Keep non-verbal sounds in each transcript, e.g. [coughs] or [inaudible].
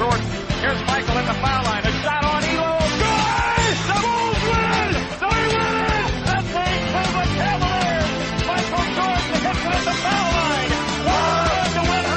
short. Here's Michael at the foul line. A shot on Elo. Good! The Bulls win! They win! And they to the Cavaliers. Michael Jordan hits it at the foul line. One to 100.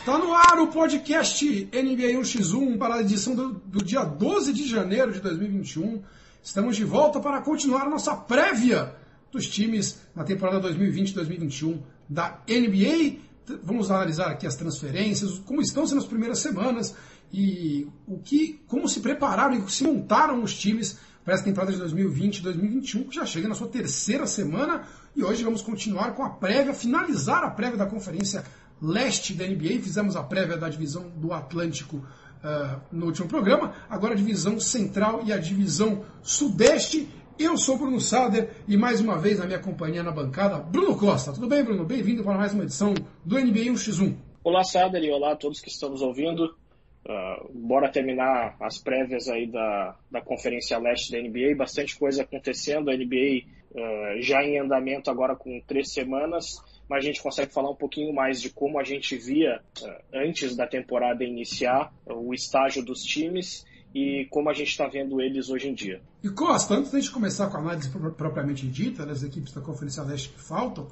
Está no ar o podcast NBA 1x1 para a edição do, do dia 12 de janeiro de 2021. Estamos de volta para continuar a nossa prévia dos times na temporada 2020-2021 da NBA. Vamos analisar aqui as transferências, como estão sendo as primeiras semanas e o que, como se prepararam e se montaram os times para essa temporada de 2020-2021, que já chega na sua terceira semana. E hoje vamos continuar com a prévia, finalizar a prévia da Conferência Leste da NBA. Fizemos a prévia da divisão do Atlântico uh, no último programa, agora a divisão Central e a divisão Sudeste. Eu sou Bruno Sader e mais uma vez na minha companhia na bancada, Bruno Costa. Tudo bem, Bruno? Bem-vindo para mais uma edição do NBA 1x1. Olá, Sader, e olá a todos que estamos ouvindo. Uh, bora terminar as prévias aí da, da Conferência Leste da NBA. Bastante coisa acontecendo. A NBA uh, já em andamento agora com três semanas, mas a gente consegue falar um pouquinho mais de como a gente via uh, antes da temporada iniciar o estágio dos times e como a gente está vendo eles hoje em dia. E Costa, antes de começar com a análise propriamente dita das equipes da Conferência Leste que faltam,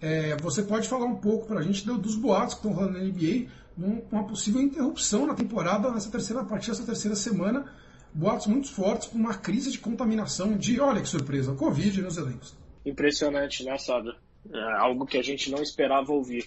é, você pode falar um pouco para a gente dos boatos que estão rolando na NBA, uma possível interrupção na temporada nessa terceira partida, dessa terceira semana, boatos muito fortes por uma crise de contaminação de, olha que surpresa, Covid nos elencos. Impressionante, né, Sada? É algo que a gente não esperava ouvir.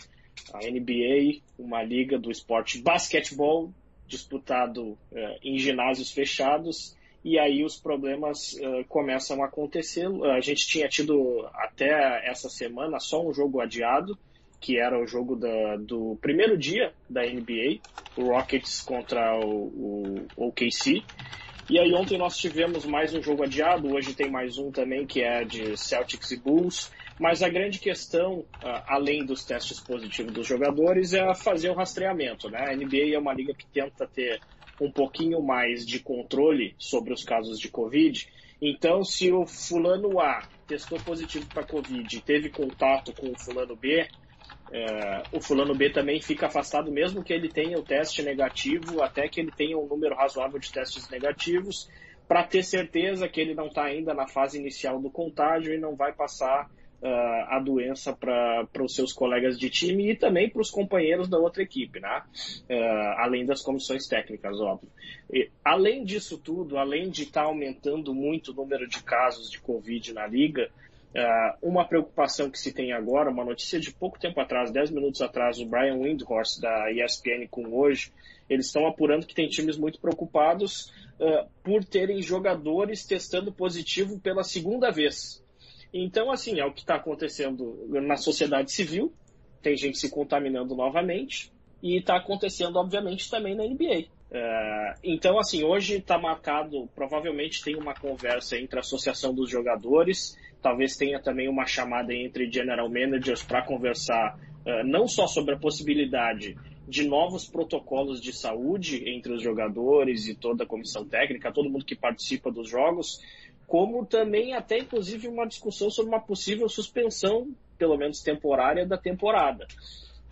A NBA, uma liga do esporte basquetebol, disputado uh, em ginásios fechados e aí os problemas uh, começam a acontecer. A gente tinha tido até essa semana só um jogo adiado, que era o jogo da, do primeiro dia da NBA, o Rockets contra o, o OKC. E aí ontem nós tivemos mais um jogo adiado, hoje tem mais um também que é de Celtics e Bulls. Mas a grande questão, além dos testes positivos dos jogadores, é fazer o rastreamento. Né? A NBA é uma liga que tenta ter um pouquinho mais de controle sobre os casos de Covid. Então, se o fulano A testou positivo para Covid e teve contato com o fulano B, é, o fulano B também fica afastado, mesmo que ele tenha o teste negativo, até que ele tenha um número razoável de testes negativos, para ter certeza que ele não está ainda na fase inicial do contágio e não vai passar uh, a doença para os seus colegas de time e também para os companheiros da outra equipe, né? Uh, além das comissões técnicas, óbvio. E, além disso tudo, além de estar tá aumentando muito o número de casos de Covid na liga, Uh, uma preocupação que se tem agora, uma notícia de pouco tempo atrás, 10 minutos atrás, o Brian Windhorst da ESPN com hoje, eles estão apurando que tem times muito preocupados uh, por terem jogadores testando positivo pela segunda vez. Então, assim, é o que está acontecendo na sociedade civil, tem gente se contaminando novamente, e está acontecendo, obviamente, também na NBA. É, então, assim, hoje está marcado, provavelmente tem uma conversa entre a Associação dos Jogadores, talvez tenha também uma chamada entre General Managers para conversar uh, não só sobre a possibilidade de novos protocolos de saúde entre os jogadores e toda a comissão técnica, todo mundo que participa dos jogos, como também até inclusive uma discussão sobre uma possível suspensão, pelo menos temporária, da temporada.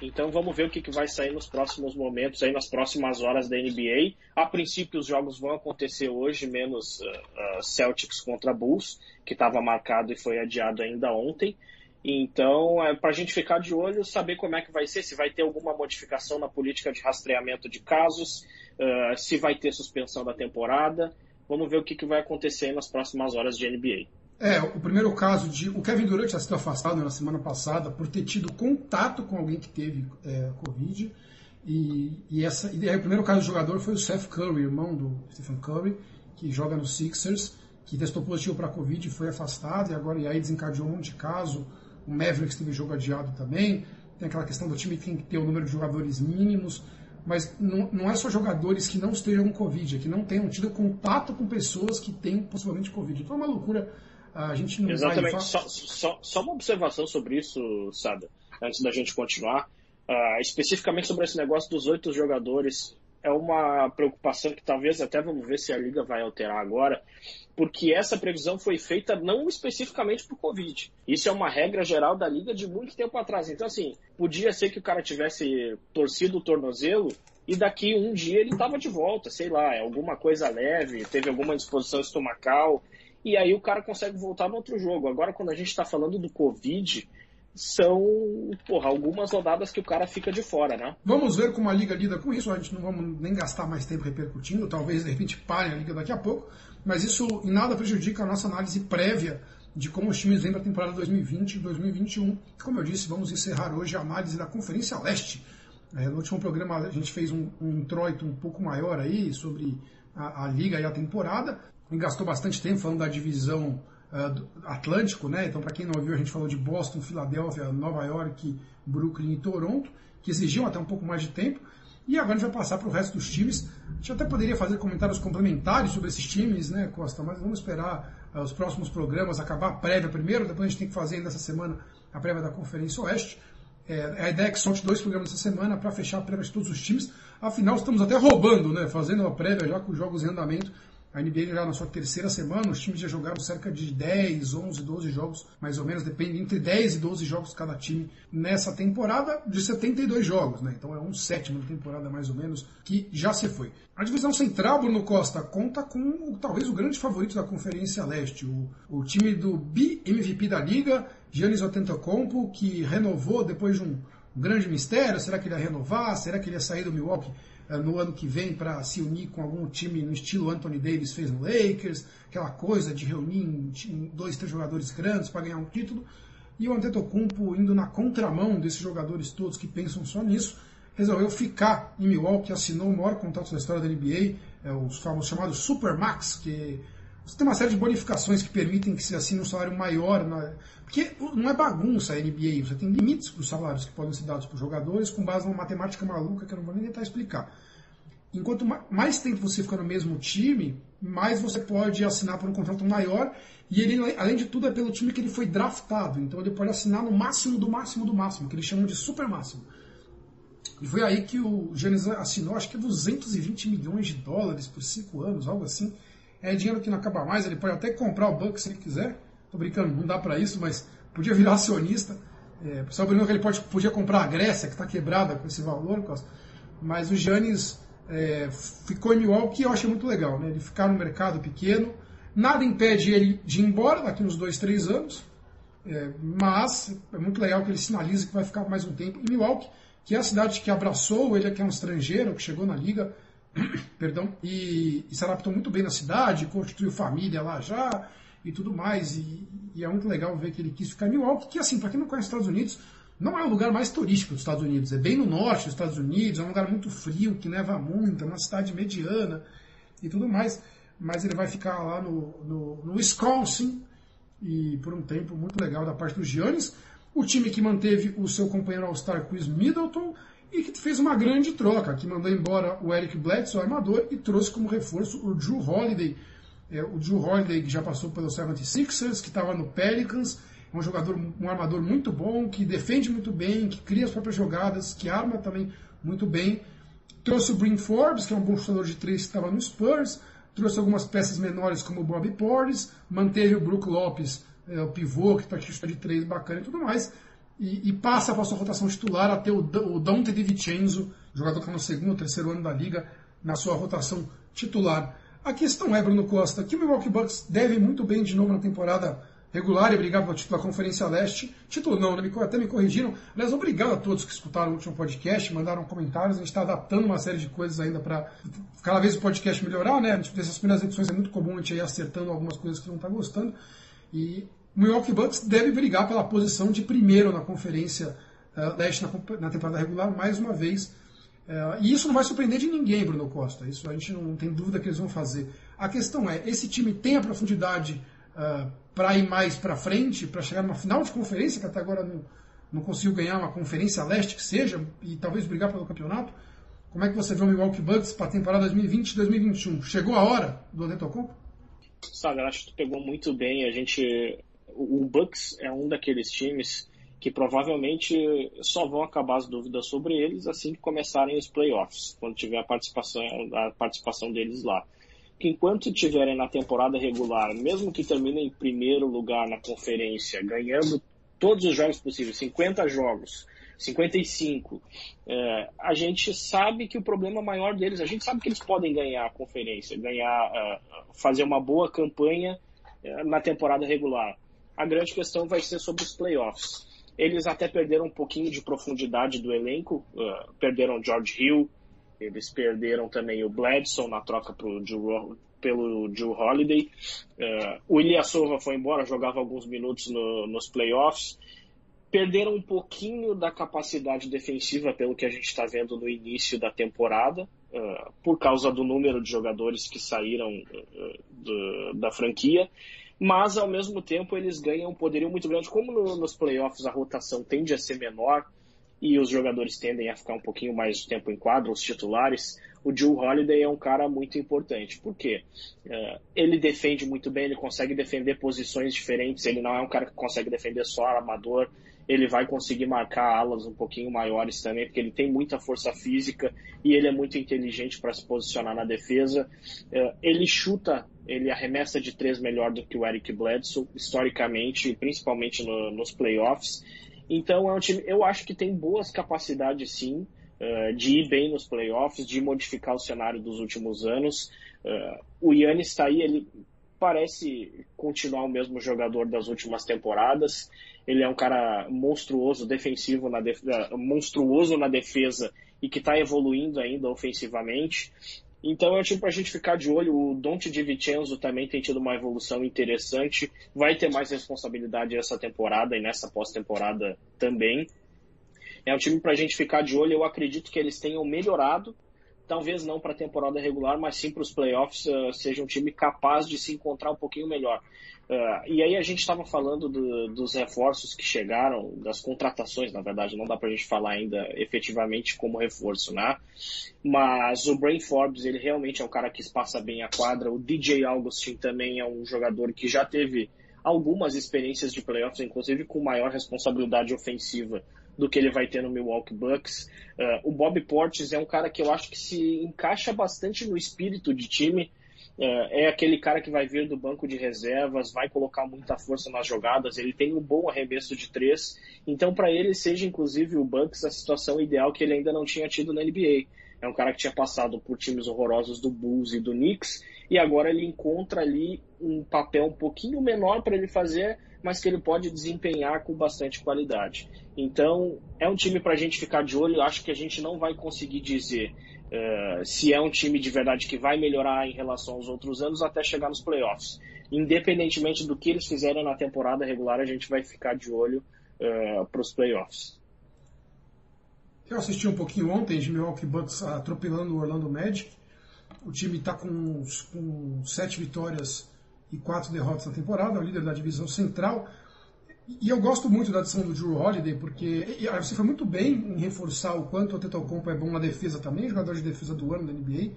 Então vamos ver o que, que vai sair nos próximos momentos, aí nas próximas horas da NBA. A princípio os jogos vão acontecer hoje, menos uh, Celtics contra Bulls, que estava marcado e foi adiado ainda ontem. Então é para a gente ficar de olho, saber como é que vai ser, se vai ter alguma modificação na política de rastreamento de casos, uh, se vai ter suspensão da temporada. Vamos ver o que, que vai acontecer nas próximas horas de NBA. É, o primeiro caso de. O Kevin Durant já sido afastado na semana passada por ter tido contato com alguém que teve é, Covid. E, e, essa, e aí, o primeiro caso do jogador foi o Seth Curry, irmão do Stephen Curry, que joga no Sixers, que testou positivo para Covid e foi afastado, e agora e aí desencadeou um monte de caso. O Mavericks teve jogo adiado também. Tem aquela questão do time que tem que ter o número de jogadores mínimos mas não, não é só jogadores que não estejam com Covid, é que não tenham tido contato com pessoas que têm possivelmente Covid. Então é uma loucura. A gente não Exatamente. Vai... Só, só, só, uma observação sobre isso, Sada, antes da gente continuar. Uh, especificamente sobre esse negócio dos oito jogadores é uma preocupação que talvez até vamos ver se a liga vai alterar agora, porque essa previsão foi feita não especificamente o Covid. Isso é uma regra geral da liga de muito tempo atrás. Então, assim, podia ser que o cara tivesse torcido o tornozelo e daqui um dia ele estava de volta, sei lá, alguma coisa leve, teve alguma disposição estomacal, e aí o cara consegue voltar no outro jogo. Agora, quando a gente está falando do Covid, são porra, algumas rodadas que o cara fica de fora, né? Vamos ver como a liga lida com isso. A gente não vamos nem gastar mais tempo repercutindo, talvez de repente pare a liga daqui a pouco, mas isso em nada prejudica a nossa análise prévia de como os times vêm para a temporada 2020 e 2021. Como eu disse, vamos encerrar hoje a análise da Conferência Leste. É, no último programa a gente fez um, um introito um pouco maior aí sobre a, a liga e a temporada. E gastou bastante tempo falando da divisão uh, Atlântico, né? Então, para quem não ouviu, a gente falou de Boston, Filadélfia, Nova York, Brooklyn e Toronto, que exigiam até um pouco mais de tempo. E agora a gente vai passar para o resto dos times. A gente até poderia fazer comentários complementares sobre esses times, né, Costa? Mas vamos esperar uh, os próximos programas acabar a prévia primeiro, depois a gente tem que fazer ainda essa semana a prévia da Conferência Oeste. É, a ideia é que solte dois programas essa semana para fechar a prévia de todos os times. Afinal, estamos até roubando, né? Fazendo a prévia já com os jogos em andamento a NBA já na sua terceira semana, os times já jogaram cerca de 10, 11, 12 jogos, mais ou menos, depende entre 10 e 12 jogos cada time nessa temporada de 72 jogos, né? Então é um sétimo da temporada mais ou menos que já se foi. A divisão central, Bruno Costa, conta com talvez o grande favorito da Conferência Leste, o, o time do bi-MVP da liga, Giannis Antetokounmpo, que renovou depois de um, grande mistério, será que ele ia renovar, será que ele ia sair do Milwaukee no ano que vem para se unir com algum time no estilo Anthony Davis fez no Lakers, aquela coisa de reunir dois, três jogadores grandes para ganhar um título. E o Antetokounmpo, indo na contramão desses jogadores todos que pensam só nisso, resolveu ficar em Milwaukee, assinou o maior contrato da história da NBA, é, os famosos chamados Supermax, que você tem uma série de bonificações que permitem que se assine um salário maior. Na... Porque não é bagunça a NBA, você tem limites para os salários que podem ser dados para os jogadores com base numa matemática maluca que eu não vou nem tentar explicar. Enquanto mais tempo você fica no mesmo time, mais você pode assinar por um contrato maior. E ele, além de tudo, é pelo time que ele foi draftado. Então ele pode assinar no máximo do máximo do máximo, que eles chamam de super máximo. E foi aí que o Giannis assinou, acho que 220 milhões de dólares por cinco anos, algo assim. É dinheiro que não acaba mais, ele pode até comprar o Bucks se ele quiser. Tô brincando, não dá para isso, mas podia virar acionista. É, o pessoal brincou que ele pode, podia comprar a Grécia, que está quebrada com esse valor, mas o Giannis é, ficou em Milwaukee eu achei muito legal. Né? Ele ficar no mercado pequeno, nada impede ele de ir embora daqui uns dois, três anos, é, mas é muito legal que ele sinalize que vai ficar mais um tempo em Milwaukee, que é a cidade que abraçou ele, que é um estrangeiro, que chegou na liga, [coughs] perdão, e, e, se adaptou muito bem na cidade, constituiu família lá já e tudo mais. E, e, é muito legal ver que ele quis ficar em Milwaukee, que assim, para quem não conhece os Estados Unidos, não é o lugar mais turístico dos Estados Unidos, é bem no norte dos Estados Unidos, é um lugar muito frio, que neva muito, é uma cidade mediana e tudo mais. Mas ele vai ficar lá no, no, no Wisconsin e por um tempo muito legal da parte dos Giannis. O time que manteve o seu companheiro All-Star Chris Middleton e que fez uma grande troca, que mandou embora o Eric Bledsoe, armador, e trouxe como reforço o Drew Holiday. É, o Drew Holiday que já passou pelo 76ers, que estava no Pelicans, é um jogador, um armador muito bom, que defende muito bem, que cria as próprias jogadas, que arma também muito bem. Trouxe o Bryn Forbes, que é um bom chutador de três que estava no Spurs, trouxe algumas peças menores como o Bobby Portis, manteve o Brook Lopes, é, o pivô, que está de três bacana e tudo mais e, e passa para a sua rotação titular até o, o Dante Di Vincenzo, jogador que está no segundo ou terceiro ano da liga, na sua rotação titular. A questão é, Bruno Costa, que o Milwaukee Bucks deve muito bem de novo na temporada regular e brigar pelo título da Conferência Leste. Título não, né? até me corrigiram. Aliás, obrigado a todos que escutaram o último podcast, mandaram comentários. A gente está adaptando uma série de coisas ainda para cada vez o podcast melhorar, né? Nessas primeiras edições é muito comum a gente ir acertando algumas coisas que não está gostando. E o Milwaukee Bucks deve brigar pela posição de primeiro na conferência uh, leste na, na, temporada regular mais uma vez. Uh, e isso não vai surpreender de ninguém, Bruno Costa. Isso a gente não tem dúvida que eles vão fazer. A questão é, esse time tem a profundidade uh, para ir mais para frente, para chegar numa final de conferência, que até agora não, não conseguiu ganhar uma conferência leste que seja, e talvez brigar pelo campeonato. Como é que você vê o Milwaukee Bucks para a temporada 2020-2021? Chegou a hora do Antetokounmpo? Sabe, acho que tu pegou muito bem. A gente o Bucks é um daqueles times que provavelmente só vão acabar as dúvidas sobre eles assim que começarem os playoffs, quando tiver a participação, a participação deles lá. Que enquanto estiverem na temporada regular, mesmo que terminem em primeiro lugar na conferência, ganhando todos os jogos possíveis, 50 jogos, 55, é, a gente sabe que o problema maior deles, a gente sabe que eles podem ganhar a conferência, ganhar, uh, fazer uma boa campanha uh, na temporada regular. A grande questão vai ser sobre os playoffs. Eles até perderam um pouquinho de profundidade do elenco, uh, perderam George Hill, eles perderam também o Bledsoe na troca pro pelo Drew Holiday. Uh, o Ilyasova foi embora, jogava alguns minutos no, nos playoffs perderam um pouquinho da capacidade defensiva pelo que a gente está vendo no início da temporada, uh, por causa do número de jogadores que saíram uh, do, da franquia, mas ao mesmo tempo eles ganham um poderio muito grande. Como no, nos playoffs a rotação tende a ser menor e os jogadores tendem a ficar um pouquinho mais de tempo em quadro, os titulares, o Joe Holiday é um cara muito importante. Por quê? Uh, ele defende muito bem, ele consegue defender posições diferentes, ele não é um cara que consegue defender só armador, ele vai conseguir marcar alas um pouquinho maiores também, porque ele tem muita força física e ele é muito inteligente para se posicionar na defesa. É, ele chuta, ele arremessa de três melhor do que o Eric Bledsoe, historicamente, principalmente no, nos playoffs. Então é um time, eu acho que tem boas capacidades sim é, de ir bem nos playoffs, de modificar o cenário dos últimos anos. É, o Yannis está aí, ele parece continuar o mesmo jogador das últimas temporadas. Ele é um cara monstruoso defensivo, na def... monstruoso na defesa e que está evoluindo ainda ofensivamente. Então é um time para a gente ficar de olho. O Dante Di Vincenzo também tem tido uma evolução interessante. Vai ter mais responsabilidade essa temporada e nessa pós-temporada também. É um time para a gente ficar de olho. Eu acredito que eles tenham melhorado. Talvez não para a temporada regular, mas sim para os playoffs. Uh, seja um time capaz de se encontrar um pouquinho melhor. Uh, e aí a gente estava falando do, dos reforços que chegaram, das contratações, na verdade, não dá para a gente falar ainda efetivamente como reforço, né? Mas o Brain Forbes, ele realmente é um cara que espaça bem a quadra. O DJ Augustin também é um jogador que já teve algumas experiências de playoffs, inclusive com maior responsabilidade ofensiva do que ele vai ter no Milwaukee Bucks. Uh, o Bob Portis é um cara que eu acho que se encaixa bastante no espírito de time é, é aquele cara que vai vir do banco de reservas, vai colocar muita força nas jogadas, ele tem um bom arremesso de três, então para ele seja inclusive o Bucks a situação ideal que ele ainda não tinha tido na NBA. É um cara que tinha passado por times horrorosos do Bulls e do Knicks e agora ele encontra ali um papel um pouquinho menor para ele fazer, mas que ele pode desempenhar com bastante qualidade. Então é um time para a gente ficar de olho. Acho que a gente não vai conseguir dizer uh, se é um time de verdade que vai melhorar em relação aos outros anos até chegar nos playoffs. Independentemente do que eles fizerem na temporada regular, a gente vai ficar de olho uh, para os playoffs. Eu assisti um pouquinho ontem de Milwaukee Bucks atropelando o Orlando Magic. O time está com, com sete vitórias e quatro derrotas na temporada, é o líder da divisão central. E eu gosto muito da adição do Drew Holiday, porque você foi muito bem em reforçar o quanto o Antetokounmpo é bom na defesa também, jogador de defesa do ano da NBA.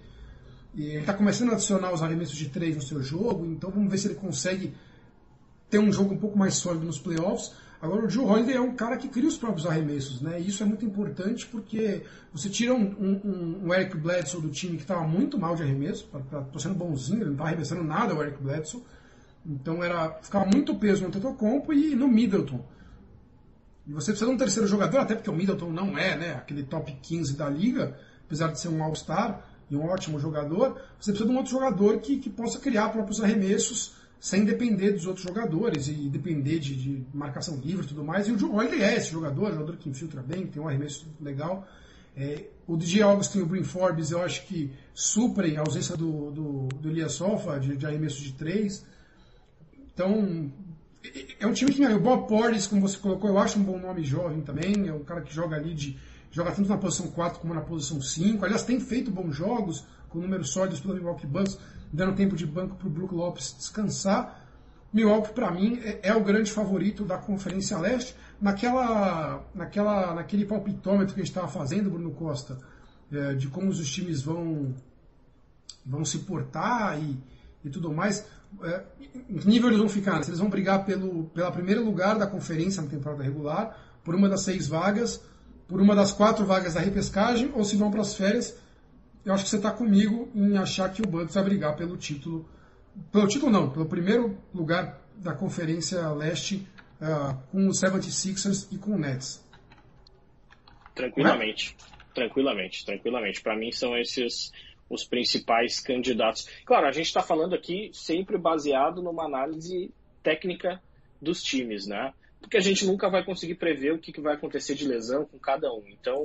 E ele está começando a adicionar os arremessos de três no seu jogo, então vamos ver se ele consegue ter um jogo um pouco mais sólido nos playoffs. Agora, o Drew Holiday é um cara que cria os próprios arremessos, né? E isso é muito importante porque você tira um, um, um Eric Bledsoe do time que estava muito mal de arremesso, estou sendo bonzinho, ele não estava arremessando nada o Eric Bledsoe. Então era ficava muito peso no Tetocompo e no Middleton. E você precisa de um terceiro jogador, até porque o Middleton não é né, aquele top 15 da liga, apesar de ser um All-Star e um ótimo jogador, você precisa de um outro jogador que, que possa criar próprios arremessos sem depender dos outros jogadores e depender de, de marcação livre e tudo mais. E o Joe é esse jogador, jogador que infiltra bem, tem um arremesso legal. É, o DJ Augustin e o Brin Forbes eu acho que suprem a ausência do, do, do Elias Sofa de, de arremesso de três. Então, é um time que, o Bob Portis, como você colocou, eu acho um bom nome jovem também, é um cara que joga ali de joga tanto na posição 4 como na posição 5. Aliás, tem feito bons jogos, com números sólidos pelo Milwaukee Bucks, dando tempo de banco para o Brook Lopes descansar. Milwaukee, para mim, é, é, o grande favorito da Conferência Leste. Naquela, naquela, naquele palpitômetro que a gente estava fazendo, Bruno Costa, é, de como os times vão, vão se portar e, e tudo mais, é, nível eles vão ficar? Se eles vão brigar pelo pela primeiro lugar da conferência na temporada regular por uma das seis vagas, por uma das quatro vagas da repescagem, ou se vão para as férias. Eu acho que você está comigo em achar que o Bucks vai brigar pelo título. Pelo título não, pelo primeiro lugar da Conferência Leste uh, com os 76ers e com o Nets. Tranquilamente. É? Tranquilamente, tranquilamente. Para mim são esses os principais candidatos. Claro, a gente está falando aqui sempre baseado numa análise técnica dos times, né? Porque a gente nunca vai conseguir prever o que, que vai acontecer de lesão com cada um. Então,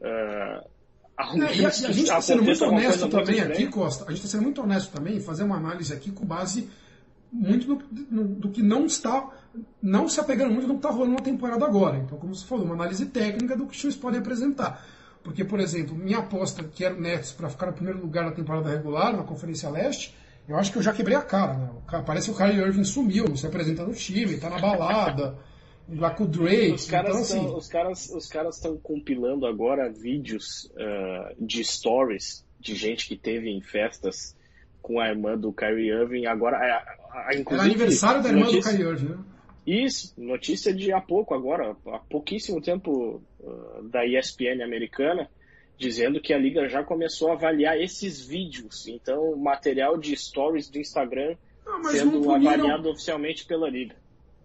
uh, é, e a, a gente está sendo muito honesto também aqui, Costa. A gente está sendo muito honesto também, fazer uma análise aqui com base muito do, do, do, que não está, não se apegando muito do que está rolando na temporada agora. Então, como você falou, uma análise técnica do que os times podem apresentar. Porque, por exemplo, minha aposta, que era o Nets para ficar no primeiro lugar na temporada regular, na Conferência Leste, eu acho que eu já quebrei a cara. Né? Parece que o Kyrie Irving sumiu, não se apresenta no time, está na balada, lá com o Drake. Os caras então, assim... os caras os caras estão compilando agora vídeos uh, de stories de gente que teve em festas com a irmã do Kyrie Irving. Agora, a, a, Era aniversário da irmã notícia... do Kyrie Irving, né? Isso, notícia de há pouco agora, há pouquíssimo tempo uh, da ESPN americana, dizendo que a liga já começou a avaliar esses vídeos. Então, material de stories do Instagram ah, sendo puniram... avaliado oficialmente pela liga.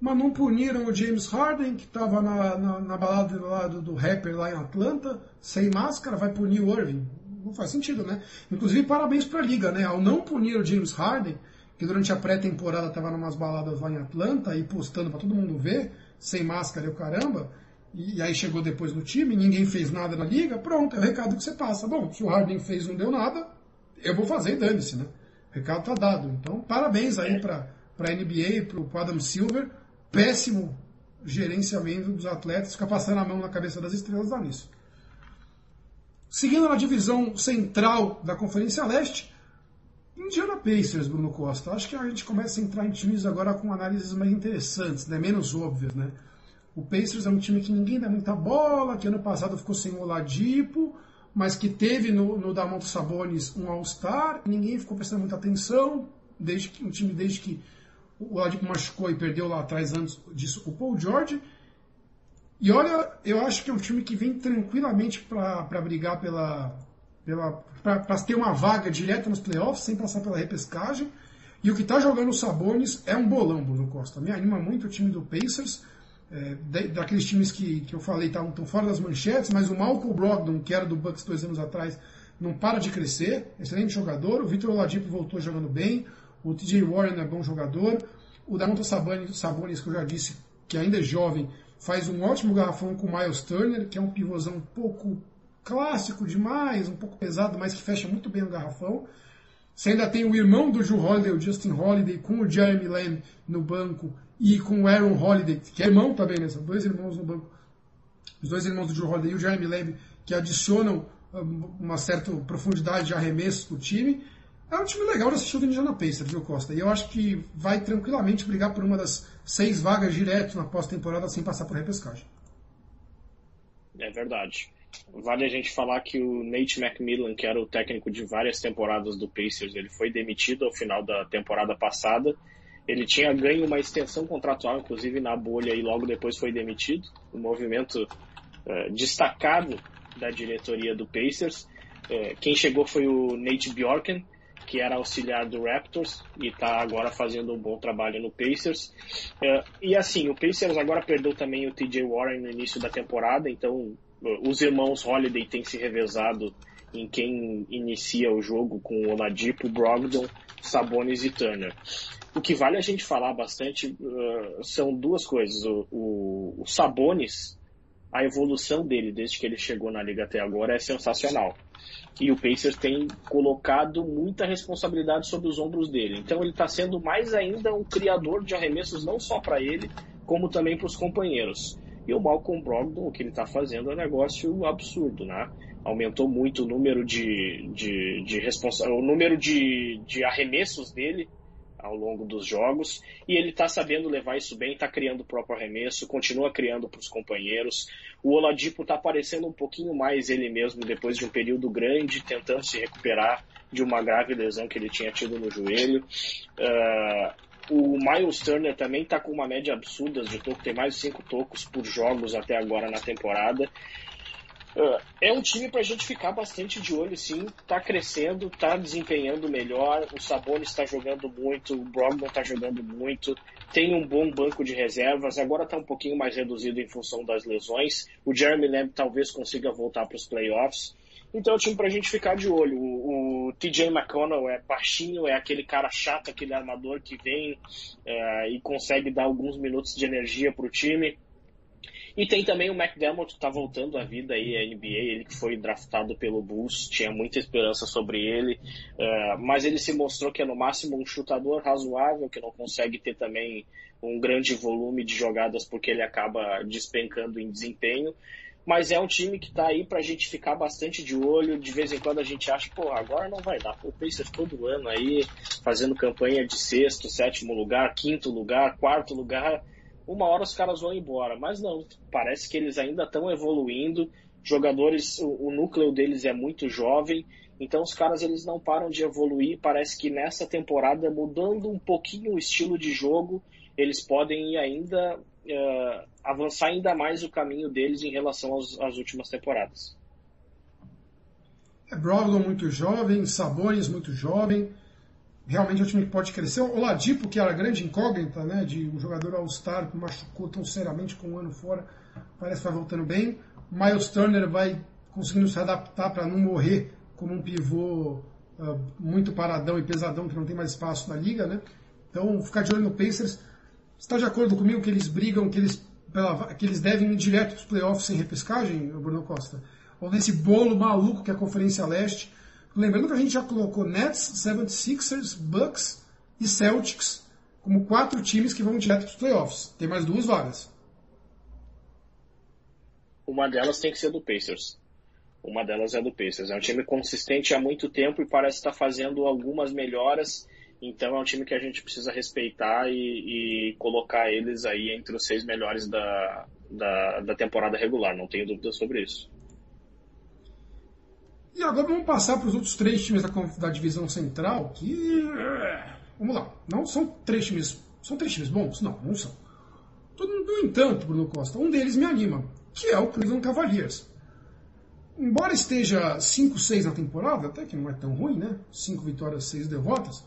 Mas não puniram o James Harden, que estava na, na, na, balada lá do, do rapper lá em Atlanta, sem máscara, vai punir o Irving? Não faz sentido, né? Inclusive, parabéns para a liga, né? Ao não punir o James Harden, que durante a pré-temporada estava em umas baladas lá em Atlanta e postando para todo mundo ver, sem máscara e o caramba, e aí chegou depois no time, ninguém fez nada na liga, pronto, é o recado que você passa. Bom, se o Harden fez e não deu nada, eu vou fazer e dane-se, né? O recado tá dado. Então, parabéns aí para a NBA, para o Adam Silver. Péssimo gerenciamento dos atletas, ficar passando a mão na cabeça das estrelas dá nisso. Seguindo na divisão central da Conferência Leste, Indiana Pacers, Bruno Costa. Acho que a gente começa a entrar em times agora com análises mais interessantes, né? menos óbvias. Né? O Pacers é um time que ninguém dá muita bola, que ano passado ficou sem o Oladipo, mas que teve no, no Damonto Sabonis um All-Star, ninguém ficou prestando muita atenção, desde que, um time desde que o Oladipo machucou e perdeu lá atrás antes disso o Paul George. E olha, eu acho que é um time que vem tranquilamente para brigar pela, para ter uma vaga direta nos playoffs, sem passar pela repescagem. E o que está jogando o Sabonis é um bolão, Bruno Costa. Me anima muito o time do Pacers, é, daqueles times que, que eu falei estavam tão fora das manchetes, mas o Malcolm Brogdon, que era do Bucks dois anos atrás, não para de crescer, excelente jogador. O Victor Oladipo voltou jogando bem, o TJ Warren é bom jogador. O Damonta Sabonis, Sabonis, que eu já disse, que ainda é jovem, faz um ótimo garrafão com o Miles Turner, que é um pivôzão um pouco clássico demais, um pouco pesado, mas que fecha muito bem o garrafão. Você ainda tem o irmão do Drew Holiday, o Justin Holiday, com o Jeremy Lamb no banco e com o Aaron Holiday, que é irmão também, né? São dois irmãos no banco. Os dois irmãos do Drew Holiday e o Jeremy Lamb, que adicionam uma certa profundidade de arremesso para o time. É um time legal de assistir o Indiana Pacers, viu, Costa? E eu acho que vai tranquilamente brigar por uma das seis vagas direto na pós-temporada sem passar por repescagem. É verdade. Vale a gente falar que o Nate McMillan, que era o técnico de várias temporadas do Pacers, ele foi demitido ao final da temporada passada. Ele tinha ganho uma extensão contratual, inclusive na bolha, e logo depois foi demitido. Um movimento uh, destacado da diretoria do Pacers. Uh, quem chegou foi o Nate Bjorken, que era auxiliar do Raptors e está agora fazendo um bom trabalho no Pacers. Uh, e assim, o Pacers agora perdeu também o TJ Warren no início da temporada, então os irmãos Holiday têm se revezado em quem inicia o jogo com o Oladipo, Brogdon, Sabonis e Turner. O que vale a gente falar bastante uh, são duas coisas. O, o, o, Sabonis, a evolução dele desde que ele chegou na liga até agora é sensacional. E o Pacers tem colocado muita responsabilidade sobre os ombros dele. Então ele está sendo mais ainda um criador de arremessos não só para ele, como também para os companheiros. E o Malcolm Brogdon, o que ele está fazendo é um negócio absurdo, né? Aumentou muito o número de, de, de responsa o número de, de arremessos dele ao longo dos jogos e ele está sabendo levar isso bem, está criando o próprio arremesso, continua criando para os companheiros. O Oladipo está aparecendo um pouquinho mais ele mesmo depois de um período grande, tentando se recuperar de uma grave lesão que ele tinha tido no joelho. Uh, O Miles Turner também está com uma média absurda de toco, tem mais de 5 tocos por jogos até agora na temporada. É um time para a gente ficar bastante de olho, sim. Está crescendo, está desempenhando melhor. O Sabonis está jogando muito, o Brogdon está jogando muito. Tem um bom banco de reservas. Agora está um pouquinho mais reduzido em função das lesões. O Jeremy Lamb talvez consiga voltar para os playoffs. Então é um time para a gente ficar de olho. O, o, TJ McConnell é baixinho, é aquele cara chato, aquele armador que vem é, e consegue dar alguns minutos de energia para o time. E tem também o McDermott que está voltando à vida aí, a NBA, ele que foi draftado pelo Bulls, tinha muita esperança sobre ele, uh, mas ele se mostrou que é no máximo um chutador razoável, que não consegue ter também um grande volume de jogadas porque ele acaba despencando em desempenho. Mas é um time que está aí para a gente ficar bastante de olho. De vez em quando a gente acha, pô, agora não vai dar. Pô, o Pacers todo ano aí, fazendo campanha de sexto, sétimo lugar, quinto lugar, quarto lugar uma hora os caras vão embora. Mas não, parece que eles ainda estão evoluindo. Jogadores, o, o, núcleo deles é muito jovem, então os caras eles não param de evoluir. Parece que nessa temporada, mudando um pouquinho o estilo de jogo, eles podem ainda uh, avançar ainda mais o caminho deles em relação aos, às últimas temporadas. É Brogdon muito jovem, Sabonis muito jovem realmente é um time que pode crescer. O Ladipo, que era a grande incógnita, né, de um jogador All-Star que machucou tão seriamente com um ano fora, parece que vai voltando bem. Miles Turner vai conseguindo se adaptar para não morrer como um pivô uh, muito paradão e pesadão que não tem mais espaço na liga, né? Então, ficar de olho no Pacers. Está de acordo comigo que eles brigam, que eles, pela, que eles devem ir direto para os playoffs sem repescagem, Bruno Costa? Ou nesse bolo maluco que é a Conferência Leste, Lembrando que a gente já colocou Nets, 76ers, Bucks e Celtics como quatro times que vão direto para os playoffs. Tem mais duas vagas. Uma delas tem que ser do Pacers. Uma delas é do Pacers. É um time consistente há muito tempo e parece estar fazendo algumas melhoras. Então é um time que a gente precisa respeitar e, e colocar eles aí entre os seis melhores da, da, da temporada regular. Não tenho dúvida sobre isso. E agora vamos passar para os outros três times da, da divisão central, que. É, vamos lá. Não são três times. São três times bons? Não, não são. No entanto, Bruno Costa, um deles me anima, que é o Cleveland Cavaliers. Embora esteja 5-6 na temporada, até que não é tão ruim, né? 5 vitórias, 6 derrotas.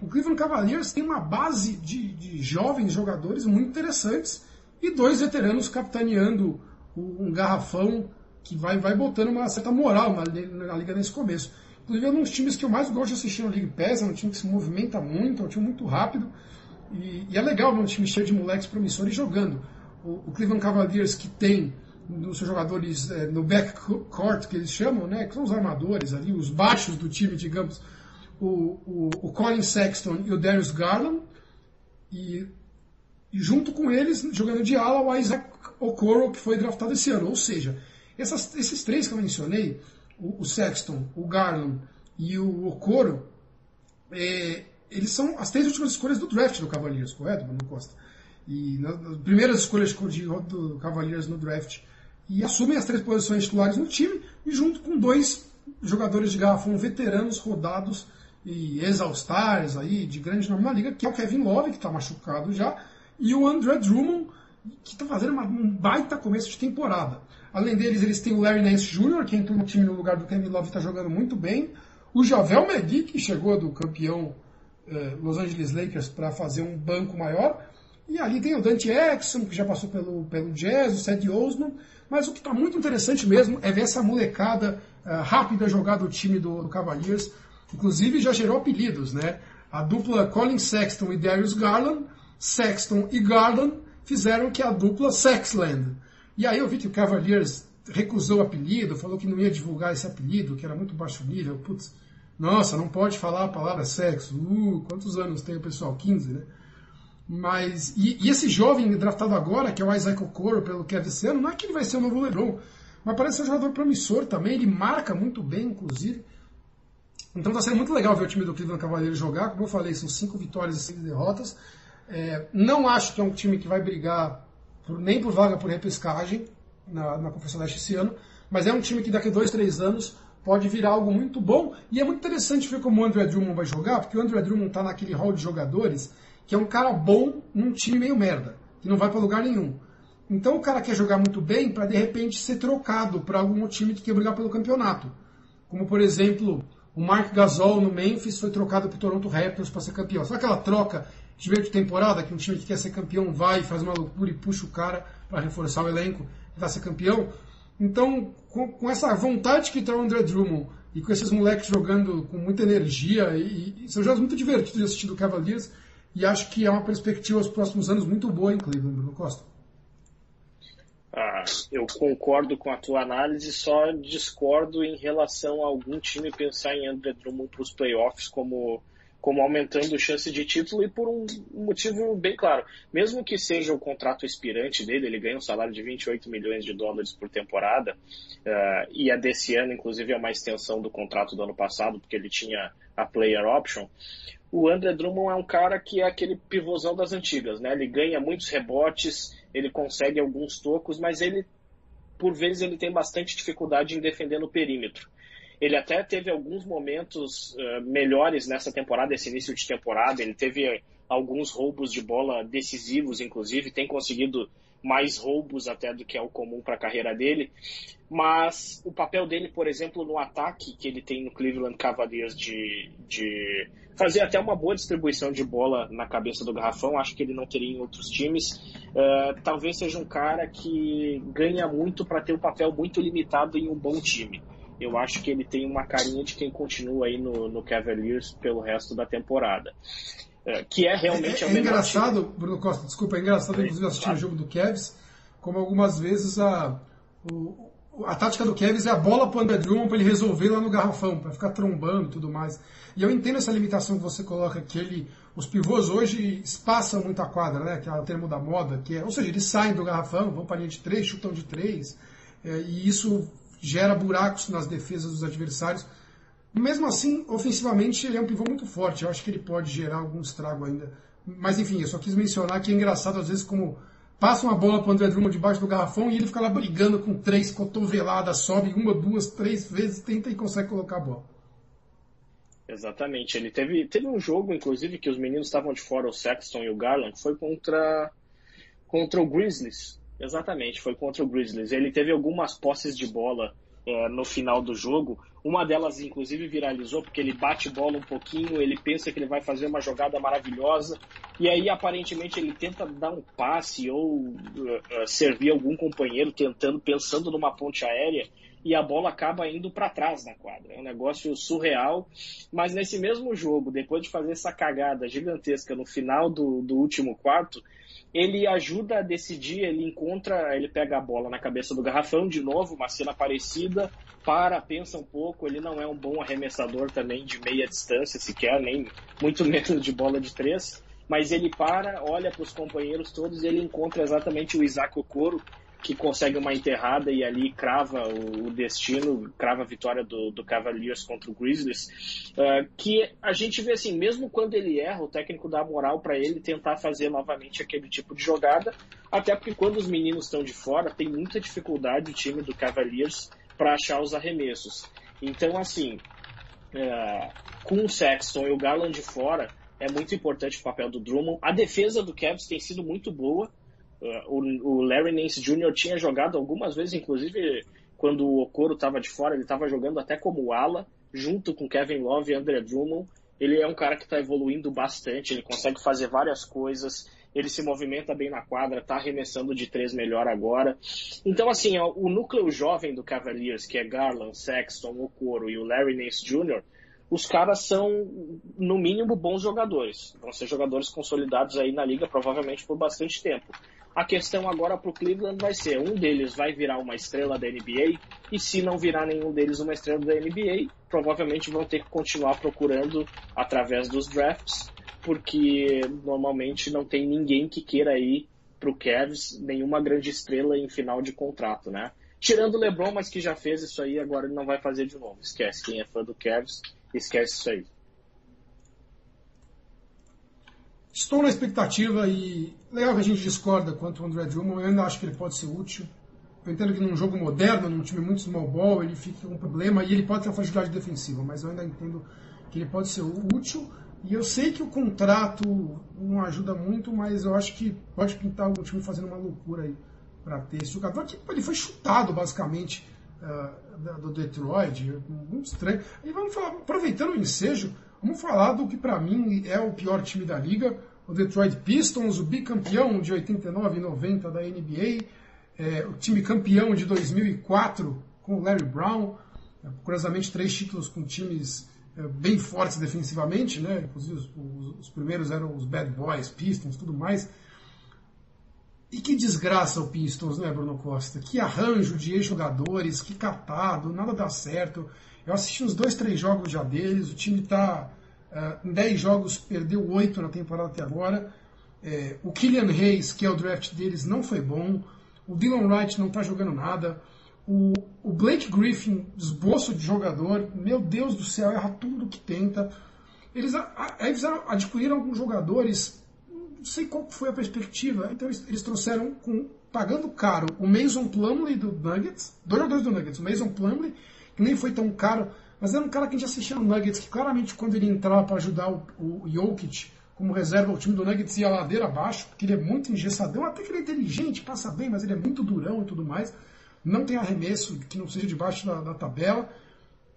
O Cleveland Cavaliers tem uma base de, de jovens jogadores muito interessantes e dois veteranos capitaneando um garrafão que vai, vai botando uma certa moral na, na liga nesse começo. Inclusive é um dos times que eu mais gosto de assistir na League Pass, é um time que se movimenta muito, é um time muito rápido. E, e é legal ver um time cheio de moleques promissores jogando. O, o Cleveland Cavaliers que tem dos seus jogadores é, no backcourt, que eles chamam, né, que são os armadores ali, os baixos do time, digamos, o, o, o Colin Sexton e o Darius Garland, e, e, junto com eles, jogando de ala, o Isaac Okoro, que foi draftado esse ano. Ou seja, essas, esses três que eu mencionei, o, o Sexton, o Garland e o Okoro, é, eles são as três últimas escolhas do draft do Cavaliers, correto, Bruno Costa? E nas, primeiras escolhas de, do Cavaliers no draft. E assumem as três posições titulares no time, e junto com dois jogadores de garrafão veteranos, rodados e ex-All-Stars aí, de grande nome na liga, que é o Kevin Love, que está machucado já, e o André Drummond, que está fazendo uma, um baita começo de temporada. Além deles, eles têm o Larry Nance Jr., que entrou no time no lugar do Kevin Love e está jogando muito bem. O Javel Magui, que chegou do campeão eh, Los Angeles Lakers para fazer um banco maior. E ali tem o Dante Exxon, que já passou pelo, pelo Jazz, o Seth Osman. Mas o que está muito interessante mesmo é ver essa molecada uh, rápida jogar do time do, do Cavaliers. Inclusive já gerou apelidos, né? A dupla Colin Sexton e Darius Garland, Sexton e Garland fizeram que a dupla Sexland. E aí eu vi que o Cavaliers recusou o apelido, falou que não ia divulgar esse apelido, que era muito baixo nível. Putz, nossa, não pode falar a palavra sexo. Uh, quantos anos tem o pessoal? 15, né? Mas, e, e, esse jovem draftado agora, que é o Isaac Okoro, pelo desse ano, não é que ele vai ser o novo LeBron, mas parece ser um jogador promissor também, ele marca muito bem, inclusive. Então está sendo muito legal ver o time do Cleveland Cavaliers jogar. Como eu falei, são cinco vitórias e seis derrotas. É, não acho que é um time que vai brigar por, nem por vaga por repescagem na, na Conferência Leste esse ano, mas é um time que daqui a dois, três anos pode virar algo muito bom. E é muito interessante ver como o André Drummond vai jogar, porque o André Drummond está naquele hall de jogadores que é um cara bom num time meio merda, que não vai para lugar nenhum. Então o cara quer jogar muito bem para de repente ser trocado para algum time que quer brigar pelo campeonato. Como por exemplo, o Mark Gasol no Memphis foi trocado para o Toronto Raptors para ser campeão. Sabe aquela troca meio de temporada que um time que quer ser campeão vai, faz uma loucura e puxa o cara para reforçar o elenco e vai ser campeão? Então, com, com, essa vontade que está o André Drummond e com esses moleques jogando com muita energia, e, e são jogos muito divertidos de assistir do Cavaliers, e acho que é uma perspectiva aos próximos anos muito boa em Cleveland, Bruno Costa. Ah, eu concordo com a tua análise, só discordo em relação a algum time pensar em André Drummond para os playoffs como, como aumentando chance de título e por um motivo bem claro. Mesmo que seja o contrato expirante dele, ele ganha um salário de 28 milhões de dólares por temporada, uh, e a desse ano, inclusive, é uma extensão do contrato do ano passado, porque ele tinha a player option o André Drummond é um cara que é aquele pivôzão das antigas, né? Ele ganha muitos rebotes, ele consegue alguns tocos, mas ele, por vezes, ele tem bastante dificuldade em defender no perímetro. Ele até teve alguns momentos uh, melhores nessa temporada, esse início de temporada. Ele teve alguns roubos de bola decisivos, inclusive, tem conseguido mais roubos até do que é o comum para a carreira dele. Mas o papel dele, por exemplo, no ataque que ele tem no Cleveland Cavaliers de, de fazer até uma boa distribuição de bola na cabeça do garrafão, acho que ele não teria em outros times. Uh, talvez seja um cara que ganha muito para ter um papel muito limitado em um bom time. Eu acho que ele tem uma carinha de quem continua aí no, no Cavaliers pelo resto da temporada. Uh, que é realmente é, é, é engraçado, time. Bruno Costa, desculpa, é engraçado é, inclusive assistir claro. o jogo do Cavs, como algumas vezes a, o, a tática do Kevin é a bola para o André Drummond para ele resolver lá no garrafão, para ficar trombando e tudo mais. E eu entendo essa limitação que você coloca, que ele, os pivôs hoje espaçam muito a quadra, né? que é o termo da moda, que é, ou seja, eles saem do garrafão, vão para a linha de três, chutam de três, é, e isso gera buracos nas defesas dos adversários. Mesmo assim, ofensivamente, ele é um pivô muito forte. Eu acho que ele pode gerar algum estrago ainda. Mas enfim, eu só quis mencionar que é engraçado às vezes como passa uma bola para o André Drummond debaixo do garrafão e ele fica lá brigando com três cotoveladas, sobe uma, duas, três vezes, tenta e consegue colocar a bola. Exatamente. Ele teve, teve um jogo, inclusive, que os meninos estavam de fora, o Sexton e o Garland, foi contra, contra o Grizzlies. Exatamente, foi contra o Grizzlies. Ele teve algumas posses de bola é, no final do jogo. Uma delas, inclusive, viralizou porque ele bate bola um pouquinho, ele pensa que ele vai fazer uma jogada maravilhosa, e aí aparentemente ele tenta dar um passe ou uh, servir algum companheiro, tentando, pensando numa ponte aérea, e a bola acaba indo para trás na quadra. É um negócio surreal, mas nesse mesmo jogo, depois de fazer essa cagada gigantesca no final do, do último quarto, ele ajuda a decidir, ele encontra, ele pega a bola na cabeça do garrafão de novo, uma cena parecida, para, pensa um pouco, ele não é um bom arremessador também de meia distância sequer, nem muito [laughs] menos de bola de três, mas ele para, olha para os companheiros todos e ele encontra exatamente o Isaac Okoro, que consegue uma enterrada e ali crava o, destino, crava a vitória do, do Cavaliers contra o Grizzlies, uh, que a gente vê assim, mesmo quando ele erra, o técnico dá moral para ele tentar fazer novamente aquele tipo de jogada, até porque quando os meninos estão de fora, tem muita dificuldade o time do Cavaliers para achar os arremessos. Então, assim, uh, com o Sexton e o Garland de fora, é muito importante o papel do Drummond. A defesa do Cavs tem sido muito boa, o, o Larry Nance Jr. tinha jogado algumas vezes, inclusive quando o Okoro estava de fora, ele estava jogando até como ala, junto com Kevin Love e André Drummond. Ele é um cara que está evoluindo bastante, ele consegue fazer várias coisas, ele se movimenta bem na quadra, está arremessando de três melhor agora. Então, assim, o núcleo jovem do Cavaliers, que é Garland, Sexton, Okoro e o Larry Nance Jr., os caras são, no mínimo, bons jogadores. Vão ser jogadores consolidados aí na liga, provavelmente por bastante tempo. A questão agora para o Cleveland vai ser: um deles vai virar uma estrela da NBA, e se não virar nenhum deles uma estrela da NBA, provavelmente vão ter que continuar procurando através dos drafts, porque normalmente não tem ninguém que queira ir para o Cavs, nenhuma grande estrela em final de contrato, né? Tirando o LeBron, mas que já fez isso aí, agora ele não vai fazer de novo. Esquece. Quem é fã do Cavs, esquece isso aí. Estou na expectativa e legal que a gente discorda quanto ao André Drummond, eu ainda acho que ele pode ser útil. Eu entendo que num jogo moderno, num time muito small ball, ele fica com um problema e ele pode ter uma fragilidade defensiva, mas eu ainda entendo que ele pode ser útil. E eu sei que o contrato não ajuda muito, mas eu acho que pode pintar algum time fazendo uma loucura aí para ter esse jogador. Que ele foi chutado basicamente uh, do Detroit, muito estranho. E vamos falar, aproveitando o ensejo, vamos falar do que para mim é o pior time da liga, o Detroit Pistons, o bicampeão de 89 e 90 da NBA, é, o time campeão de 2004 com o Larry Brown, é, curiosamente três títulos com times é, bem fortes defensivamente, né? Inclusive os, os, os, primeiros eram os Bad Boys, Pistons, tudo mais. E que desgraça o Pistons, né, Bruno Costa? Que arranjo de ex-jogadores, que catado, nada dá certo. Eu assisti uns dois, três jogos já deles, o time está uh, em dez jogos, perdeu oito na temporada até agora. É, o Killian Hayes, que é o draft deles, não foi bom. O Dylan Wright não está jogando nada. O, o, Blake Griffin, esboço de jogador, meu Deus do céu, erra tudo que tenta. Eles, eles adquiriram alguns jogadores, não sei qual foi a perspectiva, então eles, eles trouxeram, com, pagando caro, o Mason Plumley do Nuggets, dois jogadores do Nuggets, o Mason Plumley, que nem foi tão caro, mas era um cara que a gente assistia no Nuggets, que claramente quando ele entrava para ajudar o, o Jokic, como reserva, o time do Nuggets ia ladeira abaixo, porque ele é muito engessadão, até que ele é inteligente, passa bem, mas ele é muito durão e tudo mais. Não tem arremesso que não seja debaixo da, da tabela.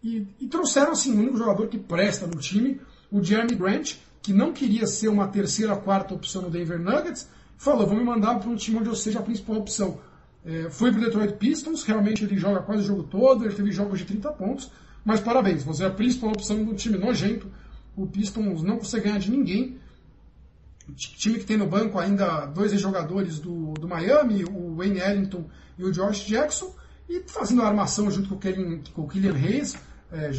E, e, trouxeram, assim, o único jogador que presta no time, o Jeremy Grant, que não queria ser uma terceira, quarta opção no Denver Nuggets, falou, vou me mandar para um time onde eu seja a principal opção. É, foi para o Detroit Pistons, realmente ele joga quase o jogo todo, ele teve jogos de 30 pontos, mas parabéns, você é a principal opção um time nojento. O Pistons não consegue ganhar de ninguém time que tem no banco ainda dois jogadores do, do Miami, o Wayne Ellington e o Josh Jackson, e fazendo a armação junto com o, Killian, com o Killian Hayes, é,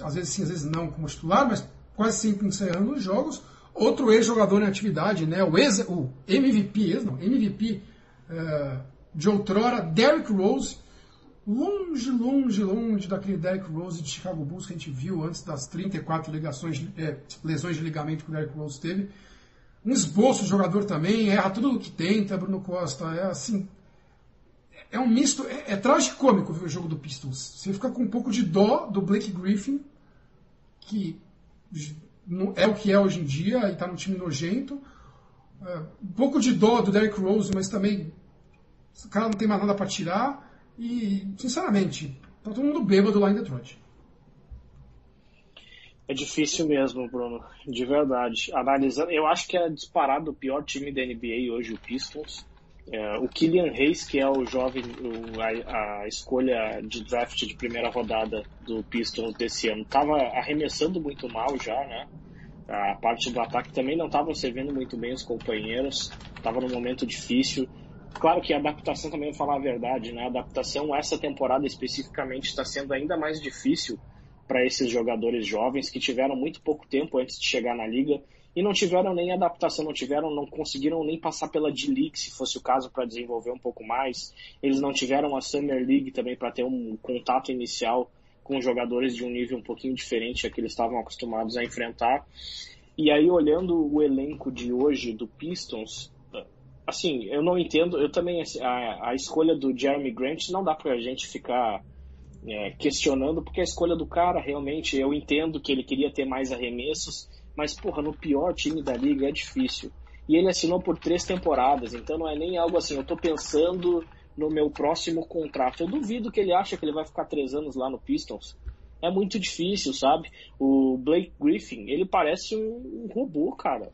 às vezes sim, às vezes não como titular, mas quase sempre encerrando os jogos. Outro ex-jogador em atividade, né, o, ex, o MVP, ex, não, MVP é, de outrora, Derrick Rose, longe, longe, longe daquele Derrick Rose de Chicago Bulls que a gente viu antes das 34 ligações, é, lesões de ligamento que o Derrick Rose teve um esboço de jogador também, erra tudo o que tenta, Bruno Costa. É assim. É um misto. É, é tragicômico ver o jogo do Pistons. Você fica com um pouco de dó do Blake Griffin, que é o que é hoje em dia e está num time nojento. É, um pouco de dó do Derrick Rose, mas também o cara não tem mais nada para tirar. E, sinceramente, tá todo mundo bêbado lá em Detroit. É difícil mesmo, Bruno, de verdade. Analisando, eu acho que é disparado o pior time da NBA hoje, o Pistons. É, o Killian Hayes, que é o jovem, o, a, a, escolha de draft de primeira rodada do Pistons desse ano, estava arremessando muito mal já, né? A parte do ataque também não estava servindo muito bem os companheiros, estava num momento difícil. Claro que a adaptação também, vou falar a verdade, né? A adaptação essa temporada especificamente está sendo ainda mais difícil para esses jogadores jovens que tiveram muito pouco tempo antes de chegar na liga e não tiveram nem adaptação, não tiveram, não conseguiram nem passar pela D-League, se fosse o caso, para desenvolver um pouco mais. Eles não tiveram a Summer League também para ter um contato inicial com jogadores de um nível um pouquinho diferente a que eles estavam acostumados a enfrentar. E aí, olhando o elenco de hoje do Pistons, assim, eu não entendo, eu também, assim, a, a escolha do Jeremy Grant não dá para a gente ficar é, questionando, porque a escolha do cara, realmente, eu entendo que ele queria ter mais arremessos, mas, porra, no pior time da liga é difícil. E ele assinou por três temporadas, então não é nem algo assim, eu tô pensando no meu próximo contrato. Eu duvido que ele acha que ele vai ficar três anos lá no Pistons. É muito difícil, sabe? O Blake Griffin, ele parece um, um robô, cara.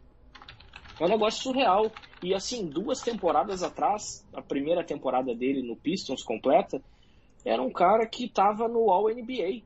É um negócio surreal. E assim, duas temporadas atrás, a primeira temporada dele no Pistons completa, era um cara que estava no All-NBA.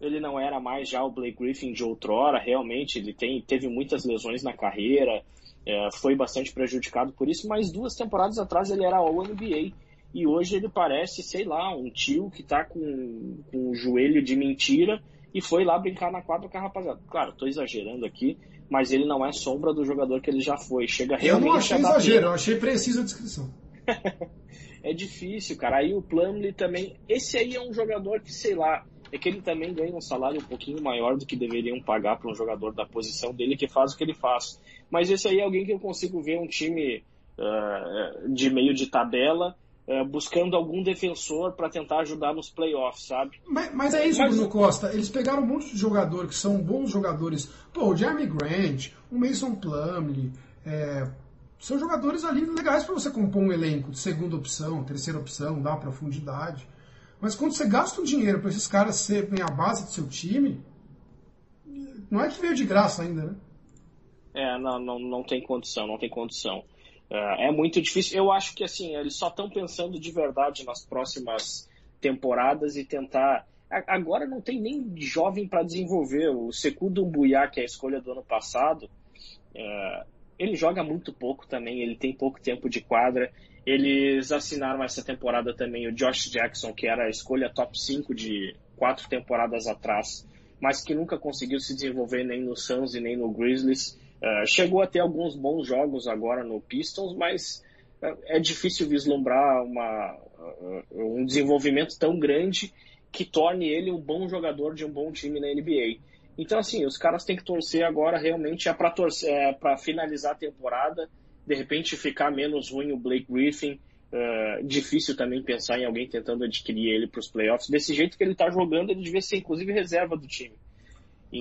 Ele não era mais já o Blake Griffin de outrora, realmente, ele tem, teve muitas lesões na carreira, é, foi bastante prejudicado por isso, mas duas temporadas atrás ele era All-NBA. E hoje ele parece, sei lá, um tio que está com, com um joelho de mentira e foi lá brincar na quadra com a rapaziada. Claro, estou exagerando aqui, mas ele não é sombra do jogador que ele já foi. Chega realmente eu não achei exagero, eu achei precisa a descrição. [laughs] é difícil, cara. Aí o Plumlee também. Esse aí é um jogador que, sei lá, é que ele também ganha um salário um pouquinho maior do que deveriam pagar para um jogador da posição dele que faz o que ele faz. Mas esse aí é alguém que eu consigo ver um time uh, de meio de tabela uh, buscando algum defensor para tentar ajudar nos playoffs, sabe? Mas, mas é isso, mas... Bruno Costa. Eles pegaram um monte de jogadores que são bons jogadores. Pô, o Jeremy Grant, o Mason Plumlee, é, são jogadores ali legais para você compor um elenco de segunda opção, terceira opção, dar profundidade. Mas quando você gasta um dinheiro para esses caras serem a base do seu time, não é que veio de graça ainda, né? É, não, não, não tem condição, não tem condição. É, é muito difícil. Eu acho que assim, eles só estão pensando de verdade nas próximas temporadas e tentar. Agora não tem nem jovem para desenvolver. O Seku Dumbuya, que é a escolha do ano passado, é, ele joga muito pouco também, ele tem pouco tempo de quadra. Eles assinaram essa temporada também o Josh Jackson, que era a escolha top 5 de quatro temporadas atrás, mas que nunca conseguiu se desenvolver nem no Suns e nem no Grizzlies. Uh, chegou a ter alguns bons jogos agora no Pistons, mas uh, é difícil vislumbrar uma, uh, um desenvolvimento tão grande que torne ele um bom jogador de um bom time na NBA. Então, assim, os caras têm que torcer agora realmente é para é finalizar a temporada, de repente ficar menos ruim o Blake Griffin. Difícil também pensar em alguém tentando adquirir ele para os playoffs. Desse jeito que ele está jogando, ele devia ser inclusive reserva do time.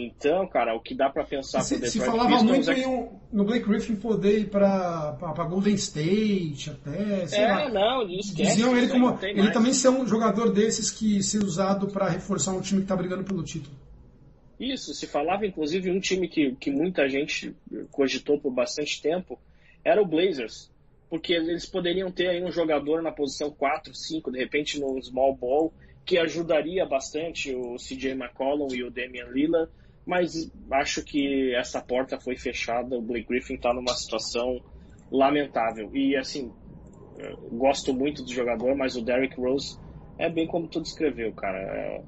Então, cara, o que dá para pensar se, pro Detroit Se falava Pistons muito é... em um, no Blake Griffin poder ir para Golden State até, sei é, lá. não, esquece, Diziam ele como ele mais. também ser um jogador desses que ser usado para reforçar um time que está brigando pelo título. Isso, se falava inclusive um time que, que muita gente cogitou por bastante tempo, era o Blazers. Porque eles poderiam ter aí um jogador na posição 4, 5, de repente no small ball, que ajudaria bastante o CJ McCollum e o Damian Lillard, mas acho que essa porta foi fechada, o Blake Griffin está numa situação lamentável. E assim, gosto muito do jogador, mas o Derrick Rose é bem como tu descreveu, cara. É,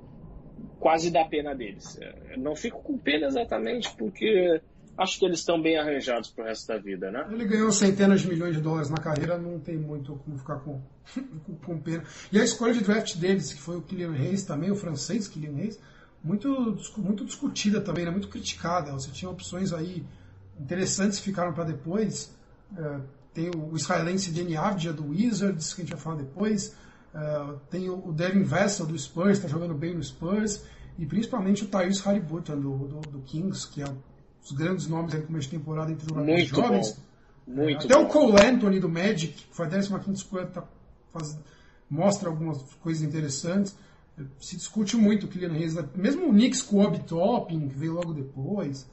quase dá pena deles. É, não fico com pena exatamente porque acho que eles estão bem arranjados pro resto da vida, né? Ele ganhou centenas de milhões de dólares na carreira, não tem muito como ficar com, [laughs] com pena. E a escolha de draft deles, que foi o Kylian Reis também, o francês Kylian Reis, muito, muito discutida também, né? muito criticada. Você tinha opções aí interessantes que ficaram para depois. É, tem o israelense Danny Avdia do Wizards, que a gente vai falar depois. Uh, tem o Devin Vessel do Spurs, está jogando bem no Spurs, e principalmente o Tyrese Halliburton do, do, do, Kings, que é um dos grandes nomes no começo de temporada entre os jogadores jovens. Muito Até bom. o Cole Anthony do Magic, que foi a 15 escolha, tá faz, mostra algumas coisas interessantes. Se discute muito o Kylian Reis, mesmo o Knicks com o Obi Topping, que veio logo depois.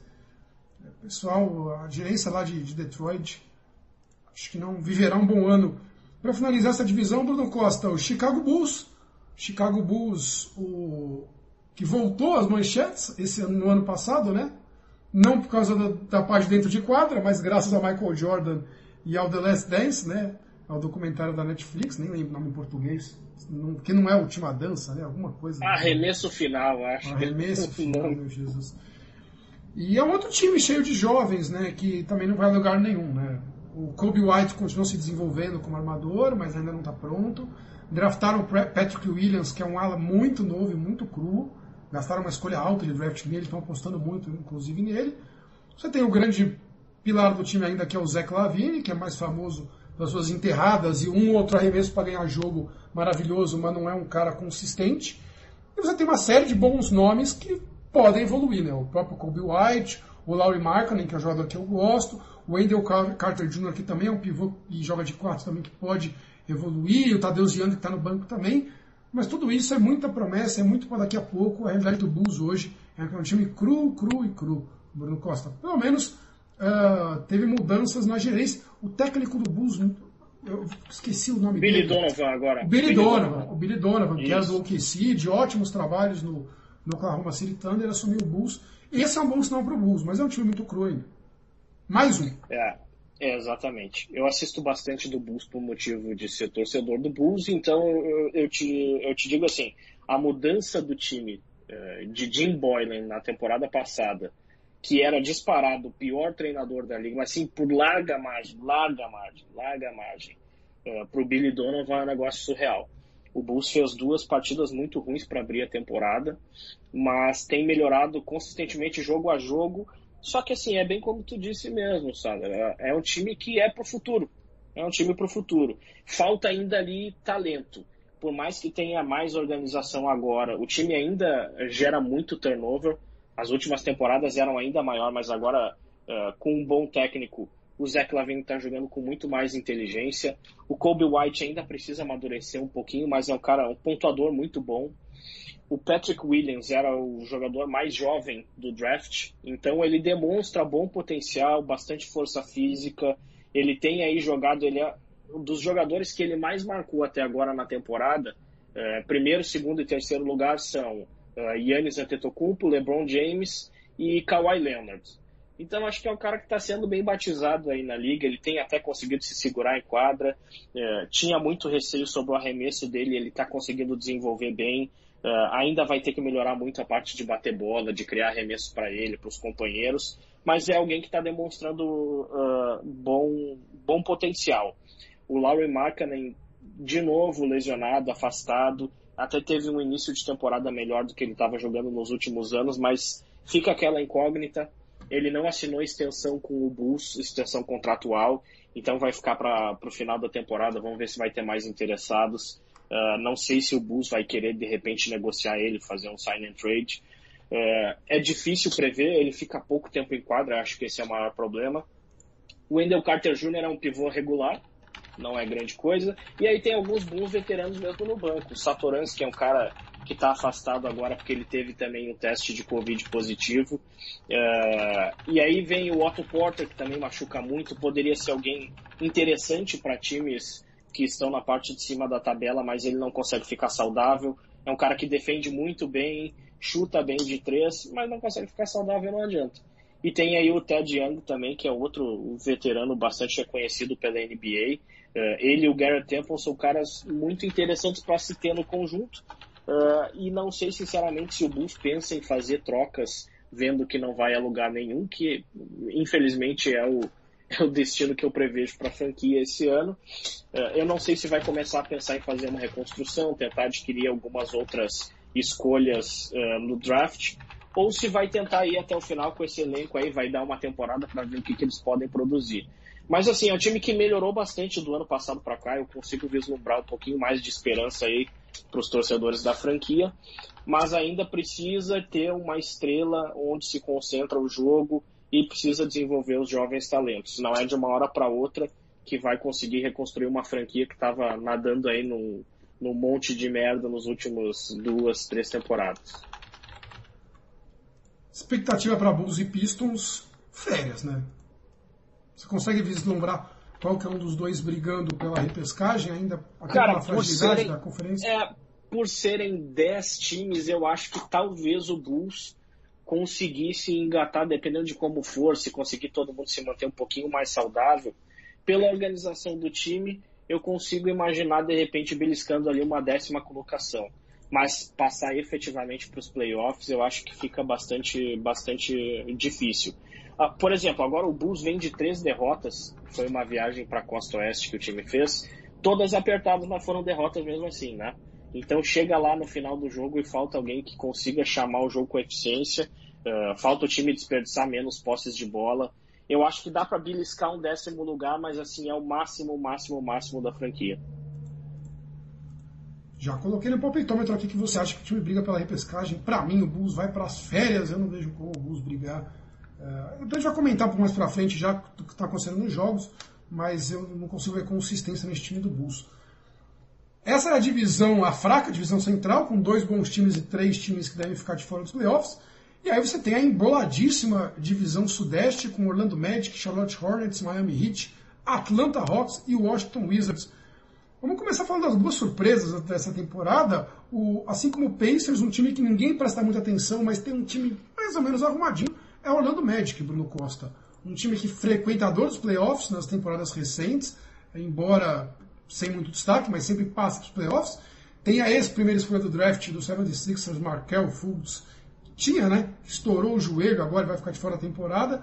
Pessoal, a gerência lá de, de Detroit, acho que não viverá um bom ano para finalizar essa divisão, Bruno Costa, o Chicago Bulls. Chicago Bulls, o que voltou às manchetes esse ano, no ano passado, né? Não por causa da, da parte dentro de quadra, mas graças a Michael Jordan e ao The Last Dance, né? Ao documentário da Netflix, nem lembro o nome em português, não, que não é a última dança, né? Alguma coisa. Arremesso final, acho. Arremesso [laughs] final, meu Jesus. E é um outro time cheio de jovens, né? Que também não vai a lugar nenhum, né? O Kobe White continuou se desenvolvendo como armador, mas ainda não está pronto. Draftaram o Patrick Williams, que é um ala muito novo e muito cru. Gastaram uma escolha alta de draft nele, estão apostando muito, inclusive, nele. Você tem o grande pilar do time ainda, que é o Zach Lavine, que é mais famoso pelas suas enterradas e um outro arremesso para ganhar jogo maravilhoso, mas não é um cara consistente. E você tem uma série de bons nomes que podem evoluir, né? O próprio Kobe White, o Laurie Markkinen, que é um jogador que eu gosto, o Wendell Carter Jr., que também é um pivô e joga de quatro também, que pode evoluir, o Tadeu Ziano, que está no banco também. Mas tudo isso é muita promessa, é muito para daqui a pouco. A realidade do Bulls hoje é um time cru, cru e cru. Bruno Costa, pelo menos uh, teve mudanças na gerência. O técnico do Bulls, eu esqueci o nome Billy dele. Donovan agora. O Billy, Billy Donovan, Donovan, o Billy Donovan, isso. que era do OKC, de ótimos trabalhos no, no Oklahoma City Thunder, assumiu o Bulls. Esse é um bom sinal para o Bulls, mas é um time muito cru ainda. Mais um. É, é, exatamente. Eu assisto bastante do Bulls por motivo de ser torcedor do Bulls, então eu, eu, te, eu te digo assim, a mudança do time uh, de Jim Boylan na temporada passada, que era disparado o pior treinador da liga, mas sim por larga margem, larga margem, larga margem, uh, para o Billy Donovan é um negócio surreal. O Bulls fez duas partidas muito ruins para abrir a temporada, mas tem melhorado consistentemente jogo a jogo só que assim, é bem como tu disse mesmo, sabe? É, é um time que é pro futuro. É um time para o futuro. Falta ainda ali talento. Por mais que tenha mais organização agora, o time ainda gera muito turnover. As últimas temporadas eram ainda maior, mas agora, uh, com um bom técnico, o Zach Lavine está jogando com muito mais inteligência. O Kobe White ainda precisa amadurecer um pouquinho, mas é um cara, um pontuador muito bom. O Patrick Williams era o jogador mais jovem do draft, então ele demonstra bom potencial, bastante força física. Ele tem aí jogado, ele é um dos jogadores que ele mais marcou até agora na temporada. É, primeiro, segundo e terceiro lugar são uh, Yannis Antetokounmpo, LeBron James e Kawhi Leonard. Então acho que é um cara que está sendo bem batizado aí na liga. Ele tem até conseguido se segurar em quadra. É, tinha muito receio sobre o arremesso dele. Ele está conseguindo desenvolver bem. É, ainda vai ter que melhorar muito a parte de bater bola, de criar arremesso para ele, para os companheiros. Mas é alguém que está demonstrando uh, bom, bom potencial. O Laurie Markkanen, de novo lesionado, afastado. Até teve um início de temporada melhor do que ele estava jogando nos últimos anos, mas fica aquela incógnita ele não assinou extensão com o Bulls, extensão contratual, então vai ficar para o final da temporada. Vamos ver se vai ter mais interessados. Uh, não sei se o Bulls vai querer de repente negociar ele, fazer um sign and trade. Uh, é difícil prever, ele fica pouco tempo em quadra, acho que esse é o maior problema. O Wendell Carter Jr. é um pivô regular, não é grande coisa. E aí tem alguns bons veteranos mesmo no banco. O Satoransky é um cara que está afastado agora porque ele teve também um teste de Covid positivo. Uh, e aí vem o Otto Porter, que também machuca muito, poderia ser alguém interessante para times que estão na parte de cima da tabela, mas ele não consegue ficar saudável. É um cara que defende muito bem, chuta bem de três, mas não consegue ficar saudável, não adianta. E tem aí o Ted Young também, que é outro veterano bastante reconhecido pela NBA. Eh, ele e o Garrett Temple são caras muito interessantes para se ter no conjunto. Uh, e não sei sinceramente se o Bulls pensa em fazer trocas vendo que não vai a lugar nenhum, que infelizmente é o, [laughs] é o destino que eu prevejo para a franquia esse ano. Uh, eu não sei se vai começar a pensar em fazer uma reconstrução, tentar adquirir algumas outras escolhas uh, no draft, ou se vai tentar ir até o final com esse elenco aí, vai dar uma temporada para ver o que, que eles podem produzir. Mas assim, é um time que melhorou bastante do ano passado para cá. Eu consigo vislumbrar um pouquinho mais de esperança aí para os torcedores da franquia, mas ainda precisa ter uma estrela onde se concentra o jogo e precisa desenvolver os jovens talentos. Não é de uma hora para outra que vai conseguir reconstruir uma franquia que estava nadando aí num, num monte de merda nos últimos duas, três temporadas. Expectativa para Bulls e Pistons, férias, né? Você consegue vislumbrar qual que é um dos dois brigando pela repescagem ainda? Cara, por serem, da conferência? É, por serem 10 times, eu acho que talvez o Bulls conseguisse engatar, dependendo de como for, se conseguir todo mundo se manter um pouquinho mais saudável, pela organização do time, eu consigo imaginar de repente beliscando ali uma décima colocação. Mas passar efetivamente para os playoffs, eu acho que fica bastante, bastante difícil. Ah, por exemplo, agora o Bulls vem de três derrotas. Foi uma viagem para a Costa Oeste que o time fez. Todas apertadas, mas foram derrotas mesmo assim, né? Então chega lá no final do jogo e falta alguém que consiga chamar o jogo com eficiência. Uh, falta o time desperdiçar menos posses de bola. Eu acho que dá para beliscar um décimo lugar, mas assim é o máximo, máximo, máximo da franquia. Já coloquei no palpitômetro aqui que você acha que o time briga pela repescagem. Para mim, o Bulls vai para as férias. Eu não vejo como o Bulls brigar então a gente vai comentar um pouco mais pra frente já do que está acontecendo nos jogos, mas eu não consigo ver consistência nesse time do Bulls. Essa é a divisão, a fraca divisão central, com dois bons times e três times que devem ficar de fora dos playoffs. E aí você tem a emboladíssima divisão sudeste, com Orlando Magic, Charlotte Hornets, Miami Heat, Atlanta Hawks e Washington Wizards. Vamos começar falando das duas surpresas dessa temporada. O, assim como o Pacers, um time que ninguém presta muita atenção, mas tem um time mais ou menos arrumadinho é o Orlando Magic, Bruno Costa. Um time que frequentador dos playoffs nas temporadas recentes, embora sem muito destaque, mas sempre passa dos playoffs. Tem a ex-primeira escolha do draft do 76ers, Markel Fultz. Tinha, né? Estourou o joelho, agora vai ficar de fora da temporada.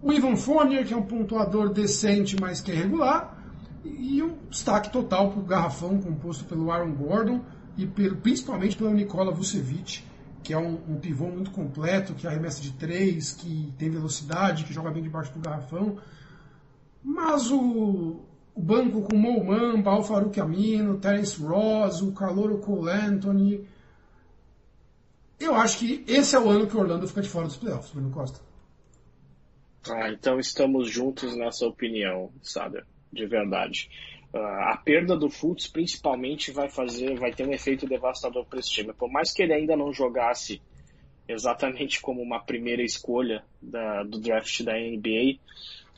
O Ivan Fournier, que é um pontuador decente, mas que é regular. E um destaque total para o garrafão composto pelo Aaron Gordon e pelo, principalmente pelo Nikola Vucevic, que é um, um, pivô muito completo, que arremessa de três, que tem velocidade, que joga bem debaixo do garrafão. Mas o, o banco com Mo Mamba, Al Farouk Amino, Terence Ross, o Calouro Cole Anthony. Eu acho que esse é o ano que o Orlando fica de fora dos playoffs, Bruno Costa. Ah, então estamos juntos nessa opinião, sabe? De verdade. Uh, a perda do Fultz principalmente vai fazer, vai ter um efeito devastador para esse time. Por mais que ele ainda não jogasse exatamente como uma primeira escolha da, do draft da NBA,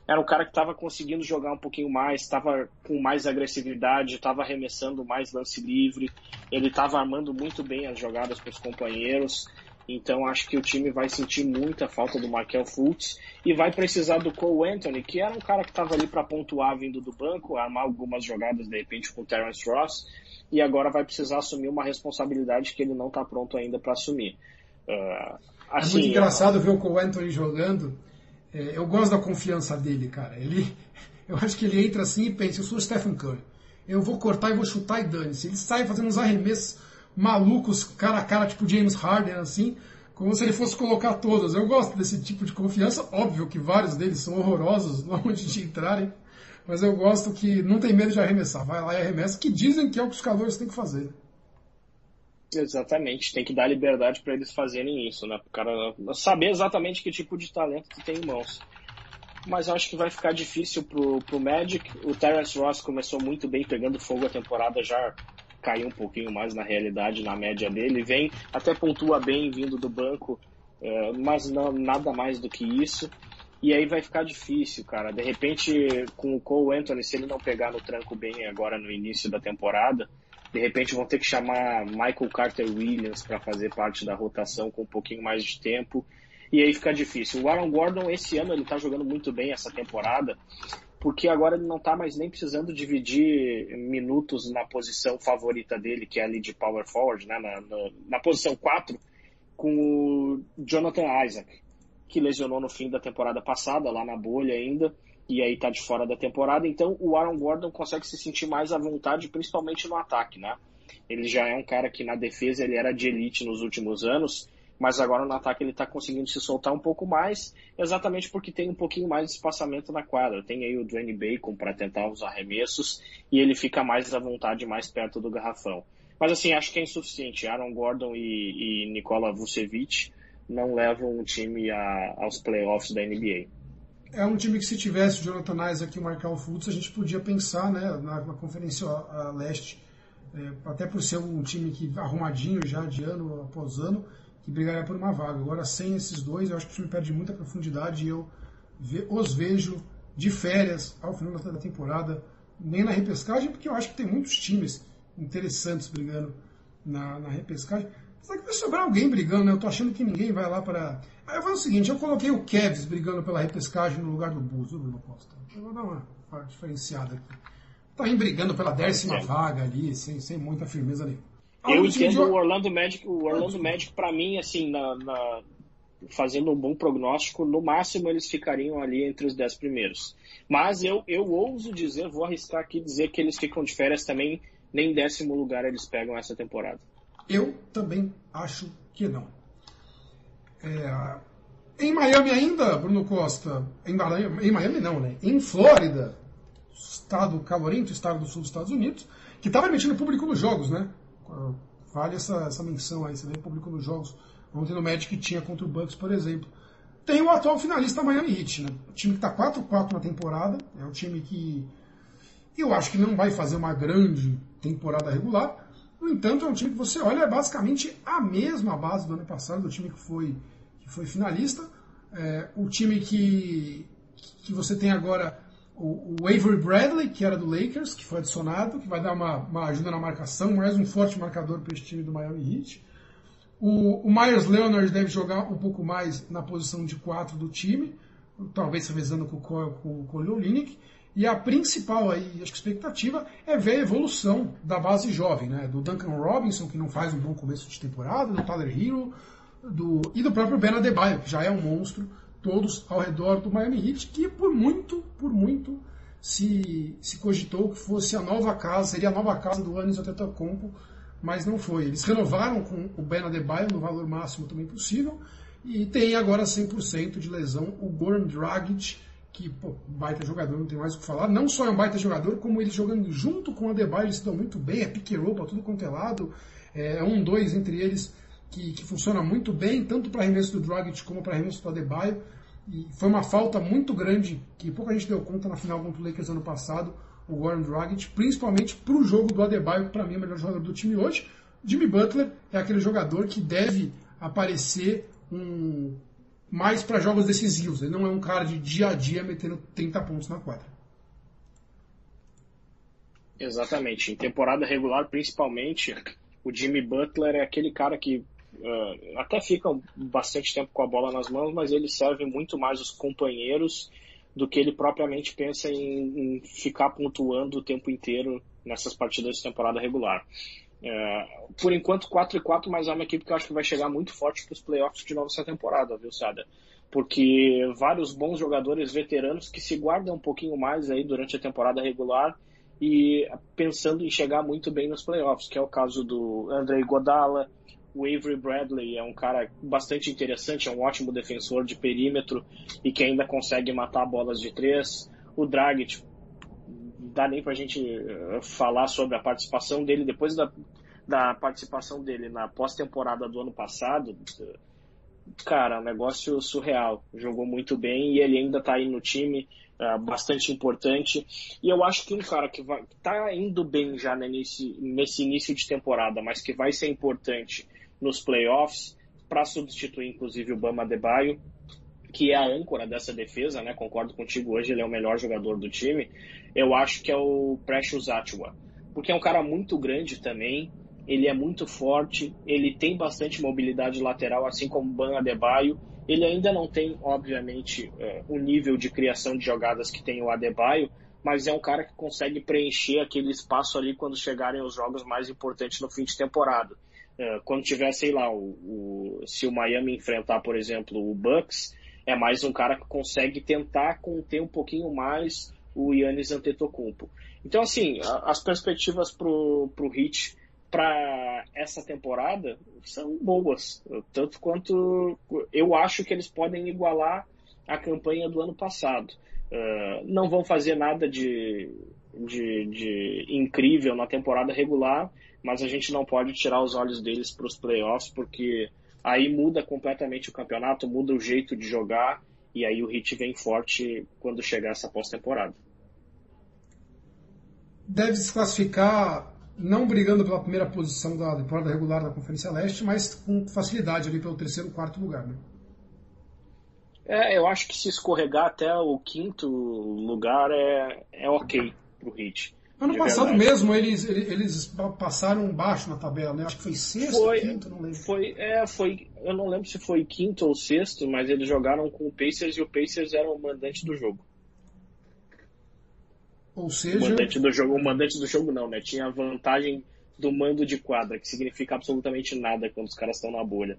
era um cara que estava conseguindo jogar um pouquinho mais, estava com mais agressividade, estava arremessando mais lance livre, ele estava armando muito bem as jogadas para os companheiros. Então acho que o time vai sentir muita falta do Markel Fultz e vai precisar do Cole Anthony, que era um cara que estava ali para pontuar vindo do banco, armar algumas jogadas de repente com o Terence Ross, e agora vai precisar assumir uma responsabilidade que ele não está pronto ainda para assumir. Uh, assim, é muito engraçado ver o Cole Anthony jogando é, eu gosto da confiança dele, cara. Ele, [laughs] eu acho que ele entra assim e pensa, eu sou o Stephen Curry. Eu vou cortar e vou chutar e dane-se. Ele sai fazendo uns arremessos malucos, cara a cara, tipo James Harden, assim, como se ele fosse colocar todas. Eu gosto desse tipo de confiança. Óbvio que vários deles são horrorosos, [laughs] não onde de entrarem. Mas eu gosto que não tem medo de arremessar. Vai lá e arremessa, que dizem que é o que os calores têm que fazer. Exatamente, tem que dar liberdade para eles fazerem isso, né? O cara saber exatamente que tipo de talento que tem em mãos. Mas acho que vai ficar difícil pro, pro Magic. O Terence Ross começou muito bem pegando fogo a temporada, já caiu um pouquinho mais na realidade, na média dele. Vem, até pontua bem vindo do banco, é, mas não, nada mais do que isso. E aí vai ficar difícil, cara. De repente, com o Cole Anthony, se ele não pegar no tranco bem agora no início da temporada, de repente vão ter que chamar Michael Carter Williams para fazer parte da rotação com um pouquinho mais de tempo. E aí fica difícil. O Aaron Gordon, esse ano, ele tá jogando muito bem essa temporada, porque agora ele não tá mais nem precisando dividir minutos na posição favorita dele, que é ali de power forward, né, na, na, na posição 4, com o Jonathan Isaac, que lesionou no fim da temporada passada, lá na bolha ainda e aí tá de fora da temporada, então o Aaron Gordon consegue se sentir mais à vontade, principalmente no ataque, né? Ele já é um cara que na defesa ele era de elite nos últimos anos, mas agora no ataque ele está conseguindo se soltar um pouco mais, exatamente porque tem um pouquinho mais de espaçamento na quadra. Tem aí o Dwayne Bacon para tentar os arremessos e ele fica mais à vontade, mais perto do garrafão. Mas assim, acho que é insuficiente. Aaron Gordon e, e Nikola Vucevic não levam o time a, aos playoffs da NBA é um time que se tivesse o Jonathan Isaac e o Markel Fultz, a gente podia pensar né, na, na Conferência a, a Leste, é, até por ser um time que arrumadinho já de ano após ano, que brigaria por uma vaga. Agora, sem esses dois, eu acho que o time perde muita profundidade e eu os vejo de férias ao final da temporada, nem na repescagem, porque eu acho que tem muitos times interessantes brigando na, na repescagem. Será que vai sobrar alguém brigando, né? Eu tô achando que ninguém vai lá para. Aí eu vou o seguinte, eu coloquei o Kevs brigando pela repescagem no lugar do Bulls, viu, Bruno Costa? Eu vou dar uma diferenciada aqui. Tá brigando pela décima vaga ali, sem, sem muita firmeza ali. Eu entendo o Orlando Magic, o Orlando Magic para mim, assim, na, na, fazendo um bom prognóstico, no máximo eles ficariam ali entre os dez primeiros. Mas eu, eu ouso dizer, vou arriscar aqui dizer que eles ficam de férias também, nem décimo lugar eles pegam essa temporada. Eu também acho que não. É, em Miami ainda, Bruno Costa, em, em, Miami não, né? Em Flórida, estado calorento, estado do sul dos Estados Unidos, que está permitindo público nos jogos, né? Vale essa, essa menção aí, você vê público nos jogos. Ontem no Magic tinha contra o Bucks, por exemplo. Tem o atual finalista Miami Heat, né? O time que está 4-4 na temporada, é um time que eu acho que não vai fazer uma grande temporada regular, no entanto, é um time que você olha, é basicamente a mesma base do ano passado, do time que foi, que foi finalista. É, o time que, que você tem agora, o, o, Avery Bradley, que era do Lakers, que foi adicionado, que vai dar uma, uma ajuda na marcação, mais um forte marcador para esse time do Miami Heat. O, o Myers Leonard deve jogar um pouco mais na posição de 4 do time, talvez revezando com, com, com o Cole Olinick. E a principal aí, acho que expectativa é ver a evolução da base jovem, né? Do Duncan Robinson, que não faz um bom começo de temporada, do Tyler Hero, do, e do próprio Ben Adebayo, que já é um monstro, todos ao redor do Miami Heat, que por muito, por muito se, se cogitou que fosse a nova casa, seria a nova casa do Anis Antetokounmpo, mas não foi. Eles renovaram com o Ben Adebayo no valor máximo também possível, e tem agora 100% de lesão o Goran Dragic, que, pô, baita jogador, não tem mais o que falar. Não só é um baita jogador, como ele jogando junto com o Adebayo, eles se dão muito bem, é pick and roll pra tudo quanto é lado. É um, dois entre eles que, que funciona muito bem, tanto para arremesso do Dragic como para arremesso do Adebayo. E foi uma falta muito grande, que pouca gente deu conta na final contra o Lakers ano passado, o Goran Dragic, principalmente para o jogo do Adebayo, que para mim é o melhor jogador do time hoje. Jimmy Butler é aquele jogador que deve aparecer um, mais para jogos decisivos. Ele não é um cara de dia a dia metendo 30 pontos na quadra. Exatamente. Em temporada regular, principalmente, o Jimmy Butler é aquele cara que uh, até fica bastante tempo com a bola nas mãos, mas ele serve muito mais os companheiros do que ele propriamente pensa em, em ficar pontuando o tempo inteiro nessas partidas de temporada regular. Uh, por enquanto, 4 e 4, mas é uma equipe que eu acho que vai chegar muito forte para os playoffs de novo essa temporada, viu, Sada? Porque vários bons jogadores veteranos que se guardam um pouquinho mais aí durante a temporada regular e pensando em chegar muito bem nos playoffs, que é o caso do Andrei Godala, o Avery Bradley é um cara bastante interessante, é um ótimo defensor de perímetro e que ainda consegue matar bolas de três. O Dragic, dá nem pra gente eh, falar sobre a participação dele depois da, da participação dele na pós-temporada do ano passado. Cara, um negócio surreal. Jogou muito bem e ele ainda tá aí no time, uh, bastante importante. E eu acho que um cara que vai, tá indo bem já nesse, nesse início de temporada, mas que vai ser importante nos playoffs para substituir inclusive o Bama Debaio, que é a âncora dessa defesa, né? Concordo contigo, hoje ele é o melhor jogador do time. Eu acho que é o Precious Atwa, porque é um cara muito grande também, ele é muito forte, ele tem bastante mobilidade lateral, assim como o Ban Adebayo. Ele ainda não tem, obviamente, é, o nível de criação de jogadas que tem o Adebayo, mas é um cara que consegue preencher aquele espaço ali quando chegarem os jogos mais importantes no fim de temporada. É, quando tiver, sei lá, o, o, se o Miami enfrentar, por exemplo, o Bucks, é mais um cara que consegue tentar conter um pouquinho mais o Yannis Antetokounmpo. Então, assim, as perspectivas pro, pro Heat para essa temporada são boas, tanto quanto eu acho que eles podem igualar a campanha do ano passado. Uh, não vão fazer nada de, de, de incrível na temporada regular, mas a gente não pode tirar os olhos deles para os playoffs, porque aí muda completamente o campeonato, muda o jeito de jogar, e aí o Heat vem forte quando chegar essa pós-temporada. Deve se classificar não brigando pela primeira posição da temporada regular da Conferência Leste, mas com facilidade ali pelo terceiro, quarto lugar, né? É, eu acho que se escorregar até o quinto lugar é, é ok pro Heat. Ano passado verdade. mesmo eles, eles passaram baixo na tabela, né? Acho que foi sexto, foi, quinto, não lembro. Foi, é, foi, eu não lembro se foi quinto ou sexto, mas eles jogaram com o Pacers e o Pacers era o mandante do jogo. Ou seja. O mandante do jogo, o mandante do jogo não, né? Tinha a vantagem do mando de quadra, que significa absolutamente nada quando os caras estão na bolha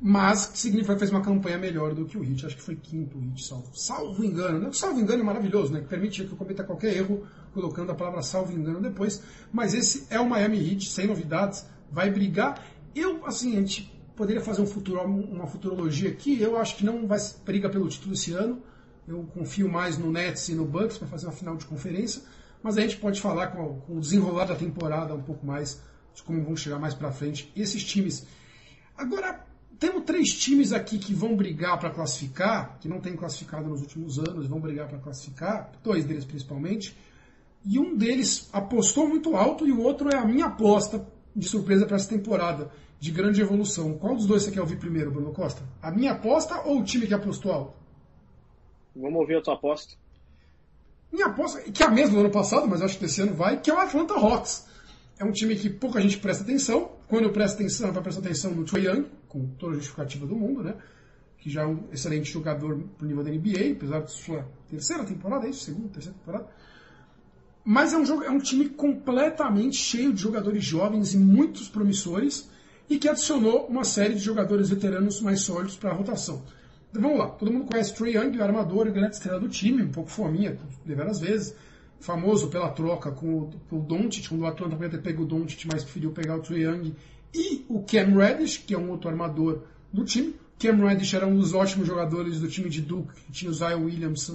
mas significa que fez uma campanha melhor do que o Hit. Acho que foi quinto o Hit, salvo, salvo engano. Né? Salvo engano é maravilhoso, né? que permite que eu cometa qualquer erro colocando a palavra salvo engano depois. Mas esse é o Miami Heat, sem novidades, vai brigar. Eu, assim, a gente poderia fazer um futuro, uma futurologia aqui. Eu acho que não vai brigar pelo título esse ano. Eu confio mais no Nets e no Bucks para fazer uma final de conferência. Mas a gente pode falar com, com o desenrolar da temporada um pouco mais de como vão chegar mais para frente esses times. Agora, temos três times aqui que vão brigar para classificar, que não tem classificado nos últimos anos, vão brigar para classificar, dois deles principalmente. E um deles apostou muito alto e o outro é a minha aposta de surpresa para essa temporada, de grande evolução. Qual dos dois você quer ouvir primeiro, Bruno Costa? A minha aposta ou o time que apostou alto? Vamos ouvir a tua aposta. Minha aposta, que é a mesma do ano passado, mas acho que esse ano vai, que é o Atlanta Hawks. É um time que pouca gente presta atenção. Quando eu presto atenção, vai prestar atenção no Trae Young, com toda a justificativa do mundo, né? Que já é um excelente jogador pro nível da NBA, apesar de sua terceira temporada, é isso? Segunda, terceira temporada. Mas é um, jogo, é um time completamente cheio de jogadores jovens e muitos promissores e que adicionou uma série de jogadores veteranos mais sólidos para a rotação. Então vamos lá, todo mundo conhece Trey Young, o armador e grande estrela do time, um pouco fominha, deveras vezes, famoso pela troca com o, com o Doncic, quando o Atlanta podia ter pego o Doncic, mas preferiu pegar o Trey Young e o Cam Reddish, que é um outro armador do time. Cam Reddish era um dos ótimos jogadores do time de Duke, que tinha o Zion Williamson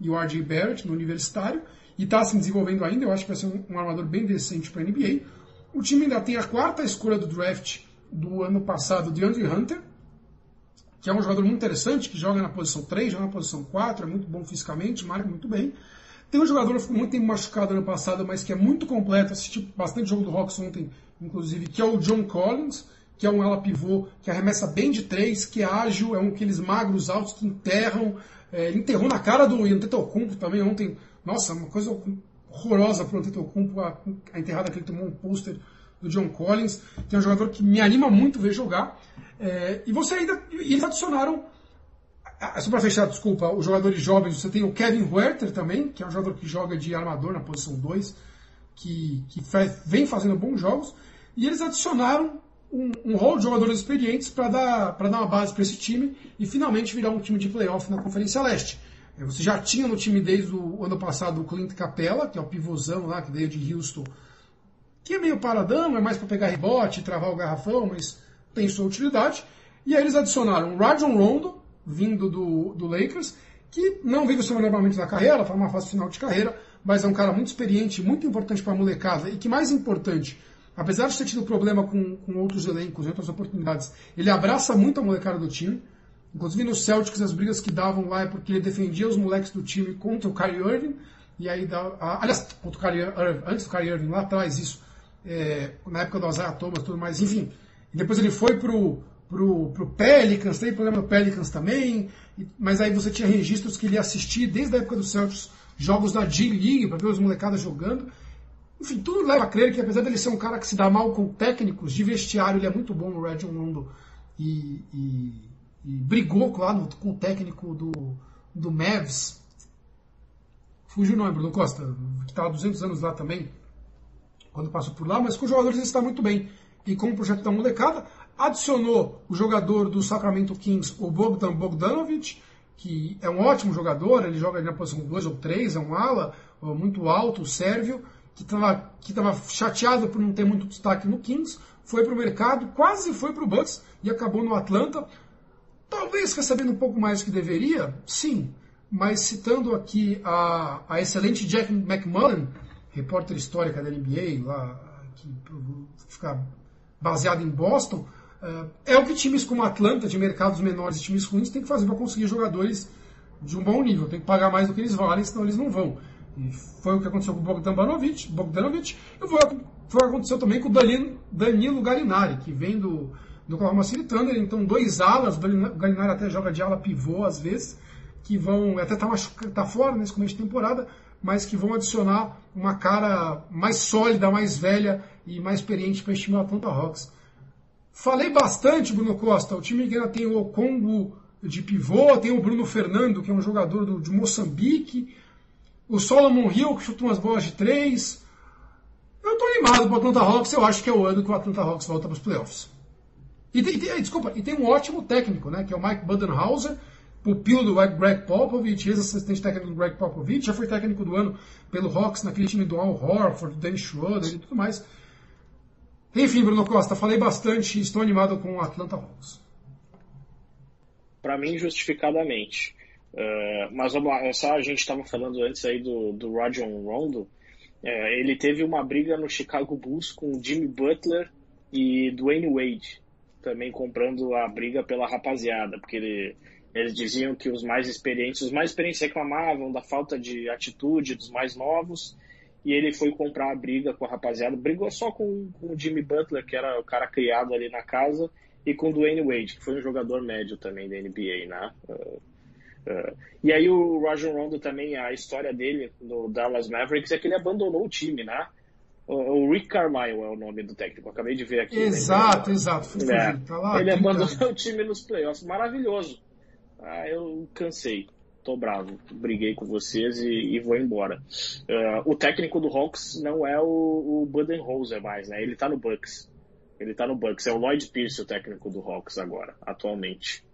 e o R.J. Barrett no universitário, e está se desenvolvendo ainda, eu acho que vai ser um, um armador bem decente para a NBA. O time ainda tem a quarta escolha do draft do ano passado, de Andrew Hunter, que é um jogador muito interessante, que joga na posição 3, joga na posição 4, é muito bom fisicamente, marca muito bem. Tem um jogador que ficou muito tempo machucado ano passado, mas que é muito completo, assisti bastante jogo do Hawks ontem, inclusive, que é o John Collins, que é um ala pivô que arremessa bem de três, que é ágil, é um aqueles magros altos que enterram. É, enterrou na cara do Antetokounmpo também ontem. Nossa, uma coisa horrorosa para o Antetokounmpo, a, a enterrada que ele tomou um pôster do John Collins, que é um jogador que me anima muito ver jogar. É, e você ainda. E eles adicionaram. Só para fechar, desculpa, os jogadores jovens, você tem o Kevin Huerter também, que é um jogador que joga de armador na posição 2, que, que vem fazendo bons jogos. E eles adicionaram um, um rol de jogadores experientes para dar, dar uma base para esse time e finalmente virar um time de playoff na Conferência Leste. É, você já tinha no time desde o ano passado o Clint Capella, que é o pivôzão lá, que veio de Houston, que é meio paradão, é mais para pegar rebote, travar o garrafão, mas tem sua utilidade. E aí eles adicionaram o Rajon Rondo, vindo do, do Lakers, que não vive normalmente na carreira, está numa fase final de carreira, mas é um cara muito experiente, muito importante para a molecada, e que mais importante, apesar de ter tido problema com, com outros elencos, outras oportunidades, ele abraça muito a molecada do time. Inclusive no Celtics, as brigas que davam lá é porque ele defendia os moleques do time contra o Kyrie Irving. E aí, dá, aliás, contra o Kyrie Irving, antes do Kyrie Irving, lá atrás, isso, é, na época do Isaiah Thomas tudo mais, enfim. E depois ele foi pro, pro, pro Pelicans, tem problema no Pelicans também, mas aí você tinha registros que ele assistia desde a época do Celtics, jogos da G-League, para ver os molecadas jogando. Enfim, tudo leva a crer que apesar dele ser um cara que se dá mal com técnicos de vestiário, ele é muito bom no Red Rondo e, e, e, brigou no, com o técnico do, do Mavs. Fugiu o nome, Bruno Costa, que estava há 200 anos lá também, quando passou por lá, mas com os jogadores ele está muito bem. E com o projeto da molecada, adicionou o jogador do Sacramento Kings, o Bogdan Bogdanovic, que é um ótimo jogador, ele joga na posição 2 ou 3, é um ala muito alto, sérvio que estava que tava chateado por não ter muito destaque no Kings, foi para o mercado, quase foi para o Bucks e acabou no Atlanta. Talvez recebendo um pouco mais do que deveria, sim, mas citando aqui a, a excelente Jack McMullen, repórter histórica da NBA, lá, que fica baseado em Boston, é o que times como Atlanta, de mercados menores e times ruins, têm que fazer para conseguir jogadores de um bom nível. Tem que pagar mais do que eles valem, senão eles não vão. Foi o que aconteceu com o Bogdan Bogdanovic, Bogdanovic e foi, foi o que aconteceu também com o Danilo, Danilo Galinari, que vem do, do Oklahoma City Thunder, então dois alas, o Galinari até joga de ala pivô às vezes, que vão, até tá, tá fora nesse começo de temporada, mas que vão adicionar uma cara mais sólida, mais velha e mais experiente para time do Atlanta Hawks. Falei bastante, Bruno Costa, o time que ainda tem o Okongo de pivô, tem o Bruno Fernando, que é um jogador do, de Moçambique, o Solomon Hill, que chutou umas bolas de três. Eu estou animado para o Atlanta Hawks, eu acho que é o ano que o Atlanta Hawks volta para os playoffs. E tem, tem, desculpa, e tem um ótimo técnico, né, que é o Mike Budenhauser, pupilo do Greg Popovich, ex-assistente técnico do Greg Popovich, já foi técnico do ano pelo Hawks, naquele time do Al Horford, do Danny Schroeder e tudo mais. Enfim, Bruno Costa, falei bastante, estou animado com o Atlanta Hawks. Para mim, justificadamente. Uh, mas vamos lá, só a gente estava falando antes aí do, do Rajon Rondo. Uh, ele teve uma briga no Chicago Bulls com Jimmy Butler e Dwayne Wade, também comprando a briga pela rapaziada, porque ele, eles diziam que os mais experientes, os mais experientes reclamavam da falta de atitude dos mais novos, e ele foi comprar a briga com a rapaziada. Brigou só com, com o Jimmy Butler, que era o cara criado ali na casa, e com o Dwayne Wade, que foi um jogador médio também da NBA, né? Uh, e aí o Rajon Rondo também, a história dele no Dallas Mavericks é que ele abandonou o time, né? O, Rick Carlisle é o nome do técnico, acabei de ver aqui. Exato, né? exato. É, tá lá, ele abandonou o time nos playoffs, maravilhoso. Ah, eu cansei, tô bravo, briguei com vocês e, e vou embora. Uh, o técnico do Hawks não é o, o Budenholzer mais, né? Ele tá no Bucks. Ele tá no Bucks, é o Lloyd Pierce o técnico do Hawks agora, atualmente.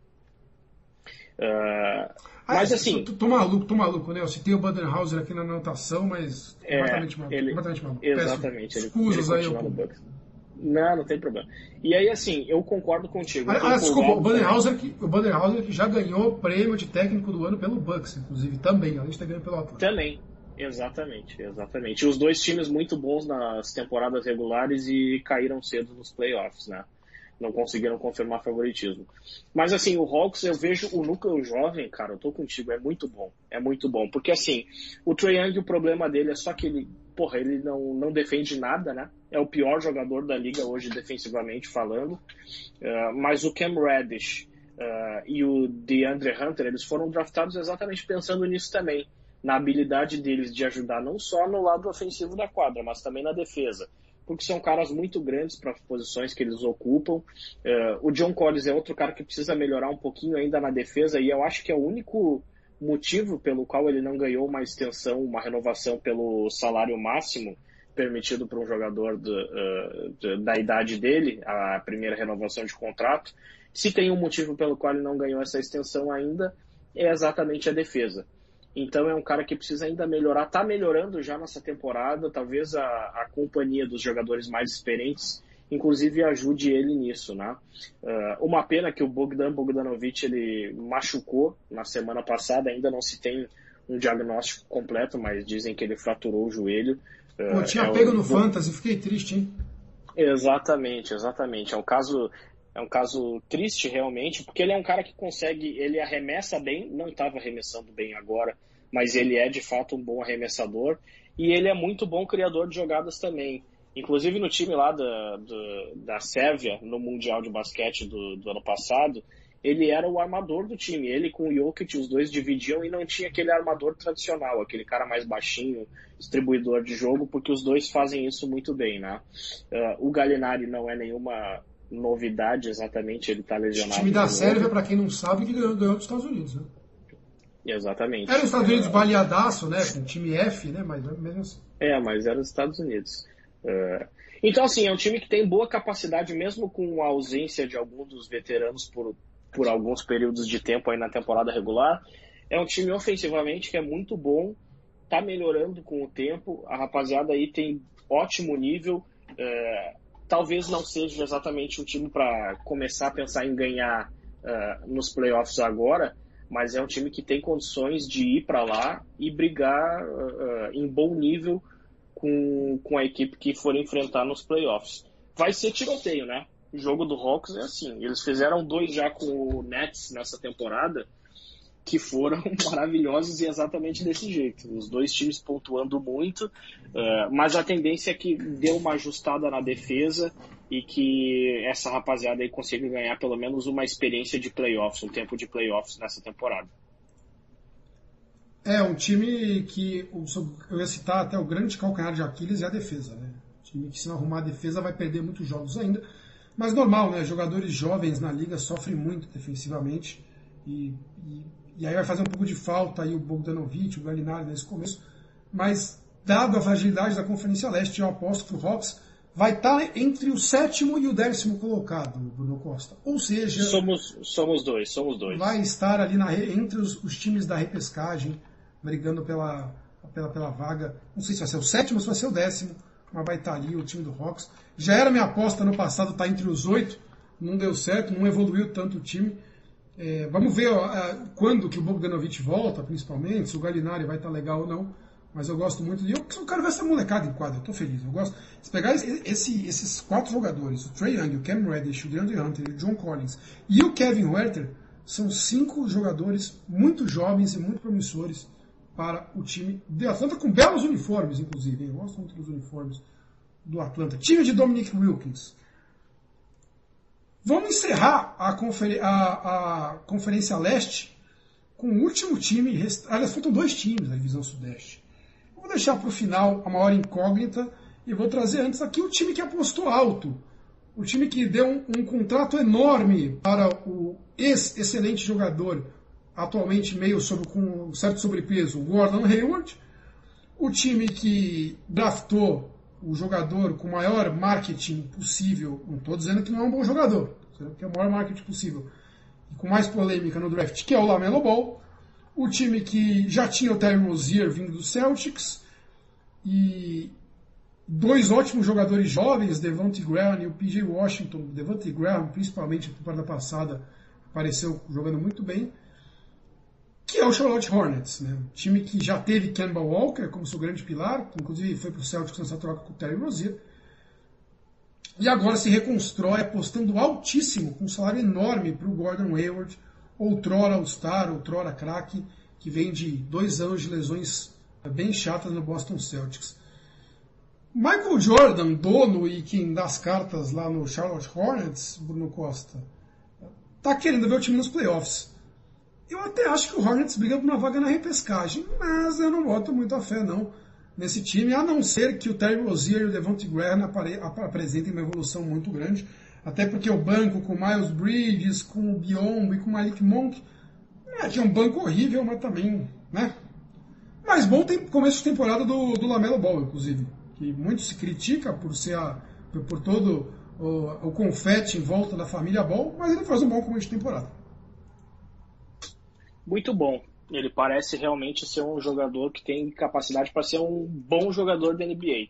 Uh, mas ah, assim. Tô, tô, maluco, tô maluco, né? Eu citei o Budenhauser aqui na anotação, mas é, completamente maluco. Ele, completamente maluco. Exatamente. Escusas aí, eu... Não, não tem problema. E aí, assim, eu concordo contigo. Ah, ah desculpa, o Bannerhauser, que, o Bannerhauser que já ganhou prêmio de técnico do ano pelo Bucks, inclusive, também, além de ter ganho pelo Atlanta. Também, exatamente, exatamente. Os dois times muito bons nas temporadas regulares e caíram cedo nos playoffs, né? Não conseguiram confirmar favoritismo. Mas, assim, o Hawks, eu vejo o núcleo jovem, cara, eu tô contigo, é muito bom. É muito bom. Porque, assim, o Trae Young, o problema dele é só que ele porra, ele não, não defende nada, né? É o pior jogador da liga hoje, defensivamente falando. Uh, mas o Cam Reddish uh, e o DeAndre Hunter, eles foram draftados exatamente pensando nisso também. Na habilidade deles de ajudar não só no lado ofensivo da quadra, mas também na defesa. Porque são caras muito grandes para as posições que eles ocupam. Uh, o John Collins é outro cara que precisa melhorar um pouquinho ainda na defesa, e eu acho que é o único motivo pelo qual ele não ganhou uma extensão, uma renovação pelo salário máximo permitido para um jogador de, uh, de, da idade dele, a primeira renovação de contrato. Se tem um motivo pelo qual ele não ganhou essa extensão ainda, é exatamente a defesa. Então é um cara que precisa ainda melhorar, está melhorando já nessa temporada, talvez a, a companhia dos jogadores mais experientes inclusive ajude ele nisso, né? Uh, uma pena que o Bogdan Bogdanovic ele machucou na semana passada, ainda não se tem um diagnóstico completo, mas dizem que ele fraturou o joelho. Uh, Pô, tinha é pego um... no Fantasy, fiquei triste, hein? Exatamente, exatamente. É um caso é um caso triste realmente, porque ele é um cara que consegue, ele arremessa bem, não estava arremessando bem agora, mas ele é de fato um bom arremessador e ele é muito bom criador de jogadas também. Inclusive no time lá da, do, da Sérvia, no Mundial de Basquete do, do, ano passado, ele era o armador do time. Ele com o Jokic, os dois dividiam e não tinha aquele armador tradicional, aquele cara mais baixinho, distribuidor de jogo, porque os dois fazem isso muito bem, né? Uh, o Galinari não é nenhuma novidade exatamente, ele tá lesionado. O time da Sérvia, para quem não sabe, que ganhou, ganhou dos Estados Unidos, né? Exatamente. Era os Estados Unidos baleadaço, né? Com time F, né? Mas mesmo assim. É, mas era os Estados Unidos. É. Então, assim, é um time que tem boa capacidade, mesmo com a ausência de alguns dos veteranos por, por alguns períodos de tempo aí na temporada regular. É um time ofensivamente que é muito bom, tá melhorando com o tempo. A rapaziada aí tem ótimo nível. É, talvez não seja exatamente um time para começar a pensar em ganhar é, nos playoffs agora, mas é um time que tem condições de ir para lá e brigar é, em bom nível com, com a equipe que for enfrentar nos playoffs. Vai ser tiroteio, né? O jogo do Hawks é assim. Eles fizeram dois já com o Nets nessa temporada que foram [laughs] maravilhosos e exatamente desse jeito. Os dois times pontuando muito, uh, mas a tendência é que dê uma ajustada na defesa e que essa rapaziada aí consiga ganhar pelo menos uma experiência de playoffs, um tempo de playoffs nessa temporada. É, um time que eu ia citar até o grande calcanhar de Aquiles é a defesa, né? Um time que se não arrumar a defesa vai perder muitos jogos ainda. Mas normal, né? Jogadores jovens na liga sofrem muito defensivamente e, e, e aí vai fazer um pouco de falta aí o Bogdanovic, o Galinari nesse começo. Mas dado a fragilidade da Conferência Leste, eu aposto que o Hawks vai estar entre o sétimo e o décimo colocado, Bruno Costa. Ou seja, somos somos dois, somos dois. Vai estar ali na, entre os, os times da repescagem brigando pela, pela, pela vaga. Não sei se vai ser o sétimo ou se vai ser o décimo, mas vai estar ali o time do Hawks. Já era minha aposta no passado, está entre os oito, não deu certo, não evoluiu tanto o time. É, vamos ver ó, quando que o Bogdanovic volta, principalmente, se o Galinari vai estar legal ou não. Mas eu gosto muito de. Eu, eu quero ver essa molecada em quadra, eu tô feliz. Eu gosto. Se pegar esse, esses quatro jogadores, o Trey Young, o Cam Reddish, o DeAndre Hunter, o John Collins e o Kevin Werther, são cinco jogadores muito jovens e muito promissores para o time de Atlanta, com belos uniformes, inclusive. Eu gosto muito dos uniformes do Atlanta. Time de Dominic Wilkins. Vamos encerrar a, a, a Conferência Leste com o último time. Aliás, faltam dois times da divisão Sudeste. Vou deixar para o final a maior incógnita e vou trazer antes aqui o time que apostou alto. O time que deu um, um contrato enorme para o ex-excelente jogador atualmente meio sobre, com certo sobrepeso, Gordon Hayward. O time que draftou o jogador com o maior marketing possível, não estou dizendo que não é um bom jogador, que é o maior marketing possível, e com mais polêmica no draft, que é o Lamelo Ball. O time que já tinha o Terry Rozier vindo do Celtics, e dois ótimos jogadores jovens, Devontae Graham e o PJ Washington. Devontae Graham, principalmente na temporada passada, apareceu jogando muito bem. Que é o Charlotte Hornets, né? Um time que já teve Kemba Walker como seu grande pilar, inclusive foi para o Celtics nessa troca com o Terry Rozier. E agora se reconstrói apostando altíssimo, com um salário enorme para o Gordon Hayward, outrora All-Star, outrora craque, que vem de dois anos de lesões bem chatas no Boston Celtics. Michael Jordan, dono e quem dá as cartas lá no Charlotte Hornets, Bruno Costa, tá querendo ver o time nos playoffs. Eu até acho que o Hornets briga por uma vaga na repescagem, mas eu não boto muita fé não nesse time, a não ser que o Terry Rozier e o Devontae Graham apresentem uma evolução muito grande, até porque o banco com Miles Bridges, com o Biombo e com o Malik Monk, é que é um banco horrível, mas também, né? Mas bom tem começo de temporada do, do Lamelo Ball, inclusive que muito se critica por ser a, por todo o, o confete em volta da família Ball, mas ele faz um bom começo de temporada. Muito bom. Ele parece realmente ser um jogador que tem capacidade para ser um bom jogador da NBA.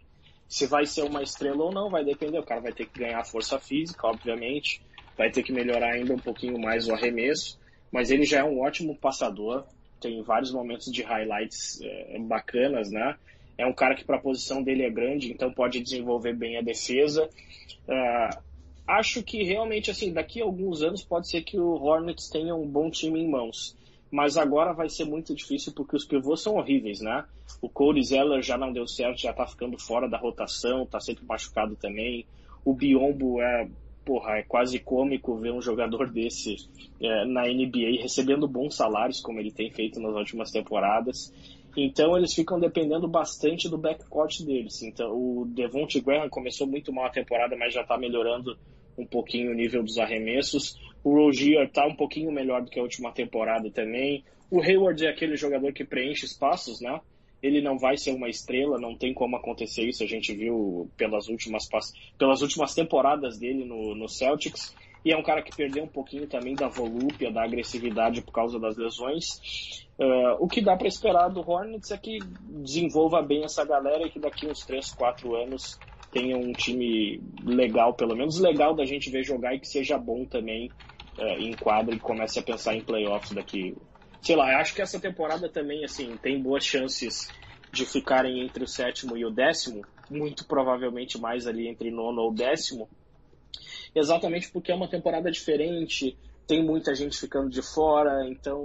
Se vai ser uma estrela ou não, vai depender. O cara vai ter que ganhar força física, obviamente, vai ter que melhorar ainda um pouquinho mais o arremesso, mas ele já é um ótimo passador. Tem vários momentos de highlights é, bacanas, né? É um cara que para a posição dele é grande, então pode desenvolver bem a defesa. Uh, acho que realmente assim daqui a alguns anos pode ser que o Hornets tenha um bom time em mãos, mas agora vai ser muito difícil porque os pivôs são horríveis, né? O Cody Zeller já não deu certo, já tá ficando fora da rotação, tá sempre machucado também. O Biombo é porra, é quase cômico ver um jogador desse é, na NBA recebendo bons salários, como ele tem feito nas últimas temporadas. Então eles ficam dependendo bastante do backcourt deles. Então o Devonte Graham começou muito mal a temporada, mas já está melhorando um pouquinho o nível dos arremessos. O Rogier está um pouquinho melhor do que a última temporada também. O Hayward é aquele jogador que preenche espaços, né? Ele não vai ser uma estrela, não tem como acontecer isso. A gente viu pelas últimas, pelas últimas temporadas dele no, no Celtics. E é um cara que perdeu um pouquinho também da volúpia, da agressividade por causa das lesões. Uh, o que dá para esperar do Hornets é que desenvolva bem essa galera e que daqui uns 3, 4 anos tenha um time legal, pelo menos legal da gente ver jogar e que seja bom também quadra e comece a pensar em playoffs daqui. Sei lá, acho que essa temporada também assim tem boas chances de ficarem entre o sétimo e o décimo, muito provavelmente mais ali entre nono ou décimo, exatamente porque é uma temporada diferente, tem muita gente ficando de fora, então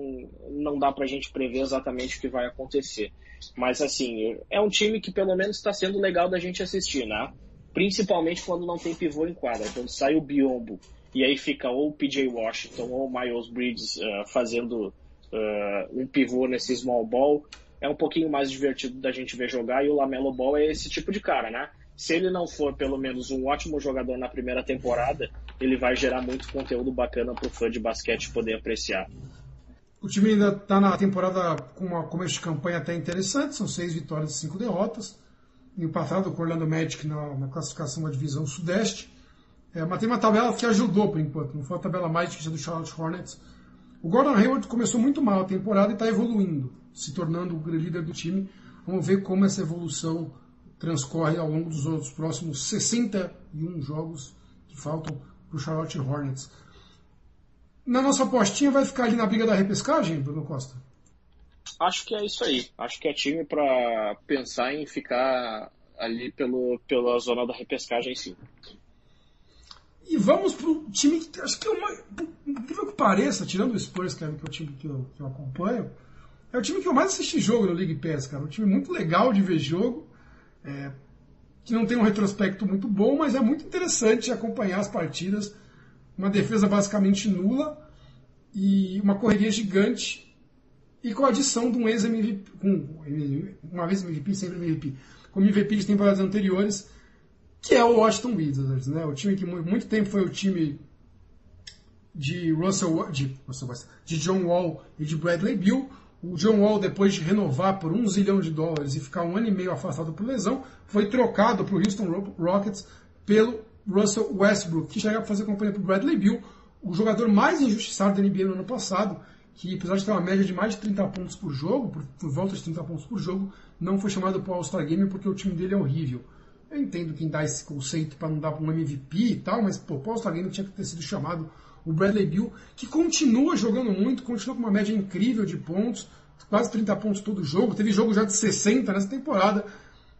não dá para a gente prever exatamente o que vai acontecer. Mas assim, é um time que pelo menos está sendo legal da gente assistir, né? Principalmente quando não tem pivô em quadra, quando sai o Biombo e aí fica ou o PJ Washington ou o Miles Bridges uh, fazendo uh, um pivô nesse small ball, é um pouquinho mais divertido da gente ver jogar e o Lamelo Ball é esse tipo de cara, né? se ele não for pelo menos um ótimo jogador na primeira temporada, ele vai gerar muito conteúdo bacana para o fã de basquete poder apreciar. O time ainda está na temporada com uma começo de campanha até interessante, são seis vitórias e cinco derrotas, empatado com o Orlando Magic na, na classificação da divisão sudeste. É, mas tem uma tabela que ajudou por enquanto, não foi a tabela mais difícil do Charlotte Hornets. O Gordon Hayward começou muito mal a temporada e está evoluindo, se tornando o líder do time. Vamos ver como essa evolução transcorre ao longo dos outros próximos 61 jogos que faltam para o Charlotte Hornets. Na nossa apostinha vai ficar ali na briga da repescagem, Bruno Costa? Acho que é isso aí. Acho que é time para pensar em ficar ali pelo, pela zona da repescagem, sim. E vamos para o time que acho que é uma. Incrível que pareça, tirando o Spurs, que é o time que eu, que eu acompanho, é o time que eu mais assisti jogo no League Pass, cara. Um time muito legal de ver jogo é, que não tem um retrospecto muito bom, mas é muito interessante acompanhar as partidas. Uma defesa basicamente nula e uma correria gigante e com a adição de um ex-MVP, uma vez MVP, sempre MVP, como MVP de temporadas anteriores, que é o Washington Wizards, né? O time que muito tempo foi o time de Russell, de, de John Wall e de Bradley Bill, o John Wall, depois de renovar por um zilhão de dólares e ficar um ano e meio afastado por lesão, foi trocado para o Houston Rockets pelo Russell Westbrook, que chega para fazer companhia para o Bradley Bill, o jogador mais injustiçado da NBA no ano passado, que apesar de ter uma média de mais de 30 pontos por jogo, por, por volta de 30 pontos por jogo, não foi chamado para o All-Star Game porque o time dele é horrível. Eu entendo quem dá esse conceito para não dar um MVP e tal, mas pô, Paul Stargate tinha que ter sido chamado o Bradley Bill, que continua jogando muito, continua com uma média incrível de pontos, quase 30 pontos todo jogo, teve jogo já de 60 nessa temporada,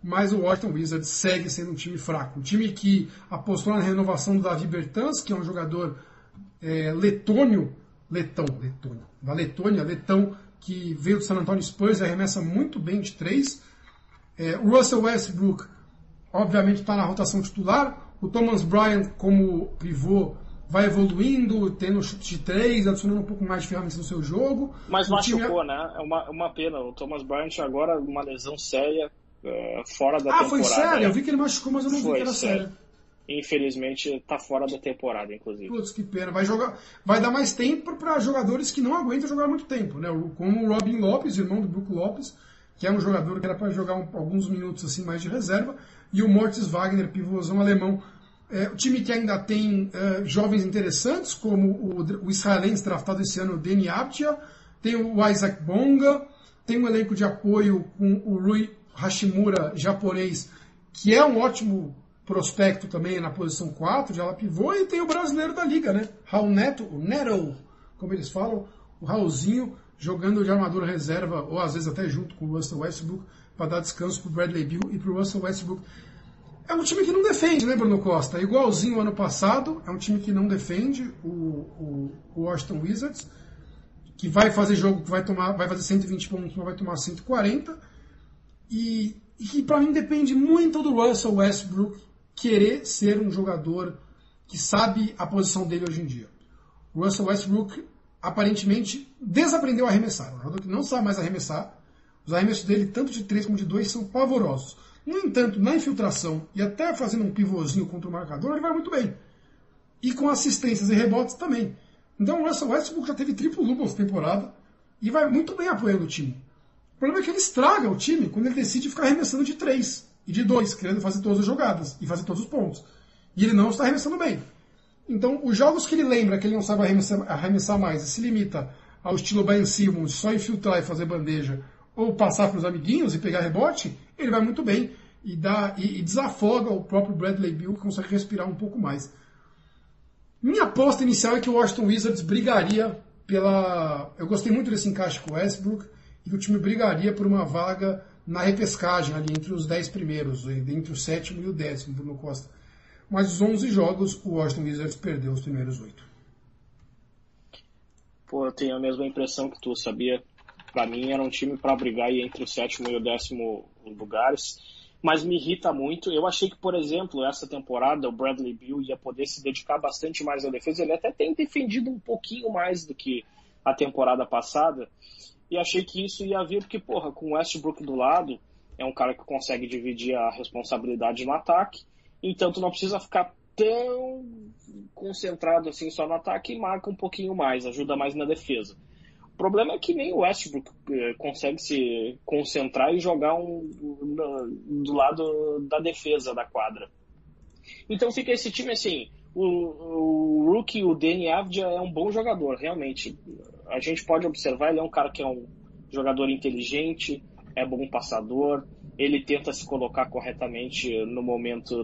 mas o Washington Wizards segue sendo um time fraco. Um time que apostou na renovação do Davi Bertans, que é um jogador é, letônio, letão, letônio, da Letônia, letão, que veio do San Antonio Spurs e arremessa muito bem de três. É, o Russell Westbrook, obviamente, está na rotação titular. O Thomas Bryant, como pivô, vai evoluindo, tendo chute de três, adicionando um pouco mais de ferramentas no seu jogo. Mas machucou, time... né? É uma, uma pena. O Thomas Bryant agora, uma lesão séria, uh, fora da ah, temporada. Ah, foi sério? Né? Eu vi que ele machucou, mas eu não foi vi que era sério. sério. Infelizmente, está fora da temporada, inclusive. Putz, que pena. Vai, jogar, vai dar mais tempo para jogadores que não aguentam jogar muito tempo, né? Como o Robin Lopes, irmão do Brook Lopes, que é um jogador que era para jogar um, alguns minutos assim mais de reserva, e o Mortis Wagner, pivôzão alemão. É, o time que ainda tem é, jovens interessantes, como o, o israelense draftado esse ano, o Deni Abdia, tem o Isaac Bonga, tem um elenco de apoio com o Rui Hashimura, japonês, que é um ótimo prospecto também na posição 4, de ala pivô, e tem o brasileiro da liga, né? Raul Neto, o Neto, como eles falam, o Raulzinho, jogando de armadura reserva, ou às vezes até junto com o Russell Westbrook, para dar descanso para o Bradley Bill e para o Russell Westbrook. É um time que não defende, né, Bruno Costa? Igualzinho ano passado, é um time que não defende o, o, o Washington Wizards, que vai fazer jogo, que vai tomar, vai fazer 120 pontos, mas vai tomar 140. E, e que para mim depende muito do Russell Westbrook querer ser um jogador que sabe a posição dele hoje em dia. O Russell Westbrook aparentemente desaprendeu a arremessar. Um jogador que não sabe mais arremessar. Os arremessos dele, tanto de 3 como de 2, são pavorosos. No entanto, na infiltração e até fazendo um pivôzinho contra o marcador, ele vai muito bem. E com assistências e rebotes também. Então o Westbrook já teve triplo duplo essa temporada e vai muito bem apoiando o time. O problema é que ele estraga o time quando ele decide ficar arremessando de 3 e de 2, querendo fazer todas as jogadas e fazer todos os pontos. E ele não está arremessando bem. Então, os jogos que ele lembra que ele não sabe arremessar, arremessar mais e se limita ao estilo Ben Simmons, só infiltrar e fazer bandeja, ou passar para os amiguinhos e pegar rebote, ele vai muito bem e, dá, e, e desafoga o próprio Bradley Bill, que consegue respirar um pouco mais. Minha aposta inicial é que o Washington Wizards brigaria pela. Eu gostei muito desse encaixe com o Westbrook e que o time brigaria por uma vaga na repescagem ali entre os 10 primeiros, entre o sétimo e o décimo, Bruno Costa. Mas os 11 jogos, o Washington Wizards perdeu os primeiros 8. Pô, eu tenho a mesma impressão que tu, sabia? Para mim era um time para brigar entre o sétimo e o décimo lugares, mas me irrita muito. Eu achei que, por exemplo, essa temporada o Bradley Bill ia poder se dedicar bastante mais à defesa. Ele até tem defendido um pouquinho mais do que a temporada passada, e achei que isso ia vir porque, porra, com o Westbrook do lado, é um cara que consegue dividir a responsabilidade no ataque, então tu não precisa ficar tão concentrado assim só no ataque e marca um pouquinho mais, ajuda mais na defesa. Problema é que nem o Westbrook eh, consegue se concentrar e jogar um, do lado da defesa da quadra. Então fica esse time assim. O, o rookie, o Danny Avdia, é um bom jogador, realmente. A gente pode observar, ele é um cara que é um jogador inteligente, é bom passador, ele tenta se colocar corretamente no momento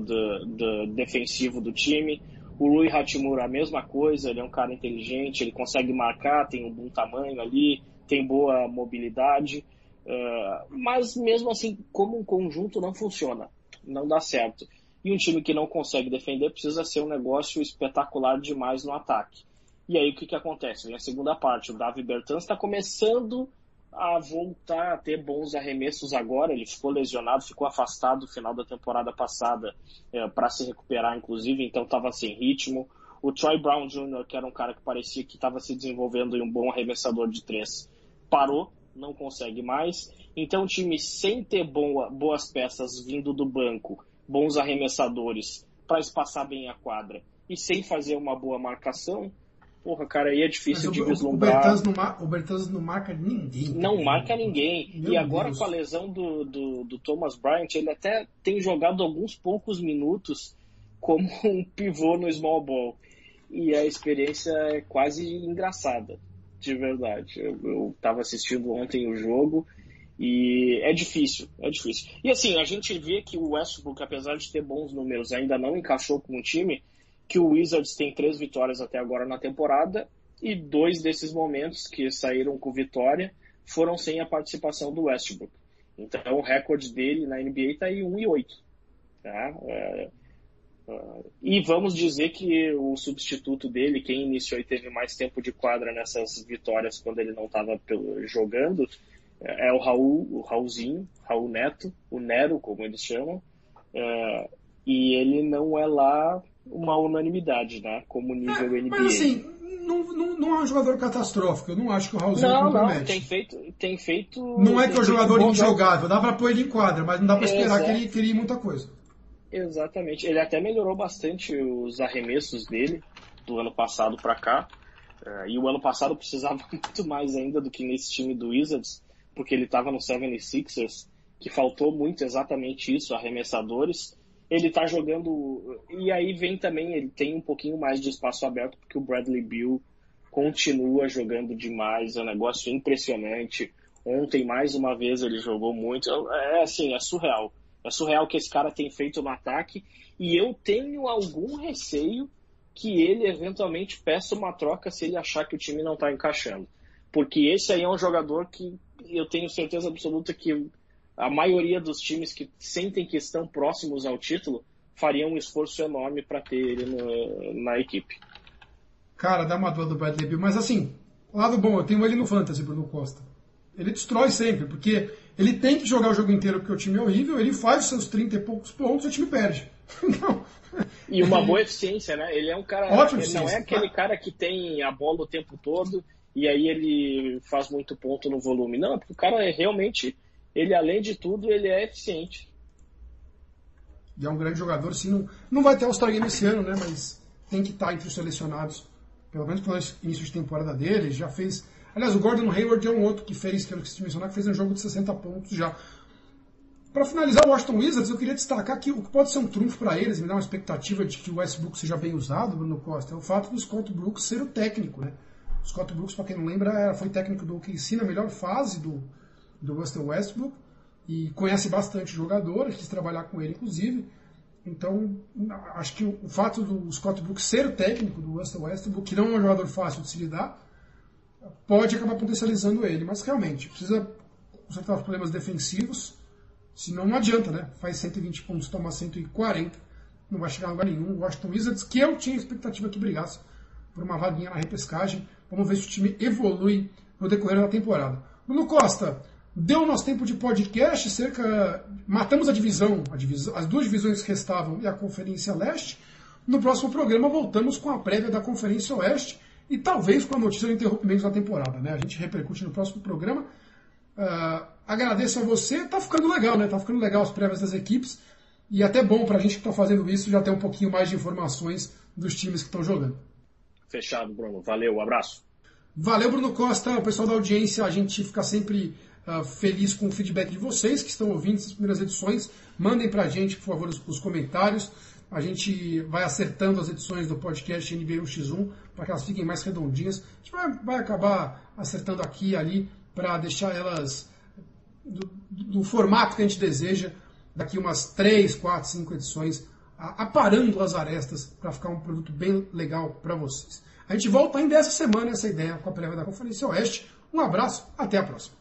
defensivo do time. O Rui Hachimura, a mesma coisa, ele é um cara inteligente, ele consegue marcar, tem um bom tamanho ali, tem boa mobilidade, uh, mas mesmo assim, como um conjunto, não funciona, não dá certo. E um time que não consegue defender precisa ser um negócio espetacular demais no ataque. E aí o que, que acontece? Na segunda parte, o Davi Bertans está começando a voltar a ter bons arremessos agora. Ele ficou lesionado, ficou afastado no final da temporada passada é, para se recuperar, inclusive, então estava sem ritmo. O Troy Brown Jr., que era um cara que parecia que estava se desenvolvendo em um bom arremessador de três, parou, não consegue mais. Então, o time sem ter boa, boas peças vindo do banco, bons arremessadores para espaçar bem a quadra e sem fazer uma boa marcação, porra, cara, aí é difícil de vislumbrar. O Bertans, não, marca ninguém. Não marca ninguém. Meu e agora Deus. com a lesão do, do, do, Thomas Bryant, ele até tem jogado alguns poucos minutos como [laughs] um pivô no small ball. E a experiência é quase engraçada, de verdade. Eu estava assistindo ontem o jogo E é difícil, é difícil. E assim, a gente vê que o Westbrook, apesar de ter bons números, ainda não encaixou com o time, que o Wizards tem três vitórias até agora na temporada, e dois desses momentos que saíram com vitória foram sem a participação do Westbrook. Então o recorde dele na NBA está em 1 e 8. Tá? É, é, e vamos dizer que o substituto dele, quem iniciou e teve mais tempo de quadra nessas vitórias quando ele não estava jogando, é, é o Raul, o Raulzinho, Raul Neto, o Nero, como eles chamam. É, e ele não é lá uma unanimidade, né? Como nível é, NBA. Mas assim, não, não, não, é um jogador catastrófico. Eu não acho que o Raulzinho não, compromete. Não, tem feito, tem feito. Não é que é um jogador injogável, dá pra pôr ele em quadra, mas não dá pra esperar que ele crie muita coisa. Exatamente. Ele até melhorou bastante os arremessos dele do ano passado para cá. É, e o ano passado [laughs] precisava muito mais ainda do que nesse time do Wizards, porque ele estava no 76ers, que faltou muito exatamente isso, arremessadores. Ele está jogando. E aí vem também, ele tem um pouquinho mais de espaço aberto, porque o Bradley Bill continua jogando demais, é um negócio impressionante. Ontem, mais uma vez, ele jogou muito. É assim, é surreal. É surreal que esse cara tem feito no ataque. E eu tenho algum receio que ele eventualmente peça uma troca se ele achar que o time não está encaixando. Porque esse aí é um jogador que eu tenho certeza absoluta que a maioria dos times que sentem que estão próximos ao título fariam um esforço enorme para ter ele no, na equipe. Cara, dá uma dor do Bradley Bill, mas assim, lado bom, eu tenho ele no Fantasy, Bruno Costa. Ele destrói sempre, porque ele tem que jogar o jogo inteiro porque o time é horrível, ele faz os seus 30 e poucos pontos e o time perde. [laughs] Não. E uma [laughs] boa eficiência, né? Ele é um cara. Ótimo ele não é aquele cara que tem a bola o tempo todo e aí ele faz muito ponto no volume. Não, é porque o cara é realmente, ele além de tudo, ele é eficiente. E é um grande jogador, sim. Não, não vai ter All-Star Game esse ano, né? Mas tem que estar entre os selecionados. Pelo menos pelo início de temporada dele. Já fez. Aliás, o Gordon Hayward é um outro que fez, que eu esqueci de mencionar, que fez um jogo de 60 pontos já. Para finalizar o Washington Wizards, eu queria destacar que o que pode ser um trunfo para eles, me dá uma expectativa de que o Westbrook seja bem usado, Bruno Costa, é o fato do Scott Brooks ser o técnico, né? O Scott Brooks, para quem não lembra, foi técnico do OKC na melhor fase do, do Russell Westbrook e conhece bastante o jogador, quis trabalhar com ele, inclusive. Então, acho que o fato do Scott Brooks ser o técnico do Russell Westbrook, que não é um jogador fácil de se lidar, pode acabar potencializando ele. Mas realmente, precisa consertar os problemas defensivos, senão não adianta, né? Faz 120 pontos, toma 140, não vai chegar a lugar nenhum. O Washington Wizards, que eu tinha expectativa que brigasse por uma vaguinha na repescagem. Vamos ver se o time evolui no decorrer da temporada. Bruno Costa, deu nosso tempo de podcast, cerca. Matamos a divisão, a divisão, as duas divisões que restavam e a Conferência Leste. No próximo programa voltamos com a prévia da Conferência Oeste e talvez com a notícia do interrompimento da temporada. Né? A gente repercute no próximo programa. Uh, agradeço a você. Tá ficando legal, né? Tá ficando legal as prévias das equipes. E até bom pra gente que tá fazendo isso já ter um pouquinho mais de informações dos times que estão jogando. Fechado, Bruno. Valeu, um abraço. Valeu, Bruno Costa, o pessoal da audiência. A gente fica sempre uh, feliz com o feedback de vocês que estão ouvindo essas primeiras edições. Mandem pra gente, por favor, os, os comentários. A gente vai acertando as edições do podcast NBA 1x1 para que elas fiquem mais redondinhas. A gente vai, vai acabar acertando aqui e ali para deixar elas do, do, formato que a gente deseja daqui umas 3, 4, 5 edições, aparando as arestas para ficar um produto bem legal para vocês. A gente volta ainda essa semana essa ideia com a prévia da Conferência Oeste. Um abraço, até a próxima.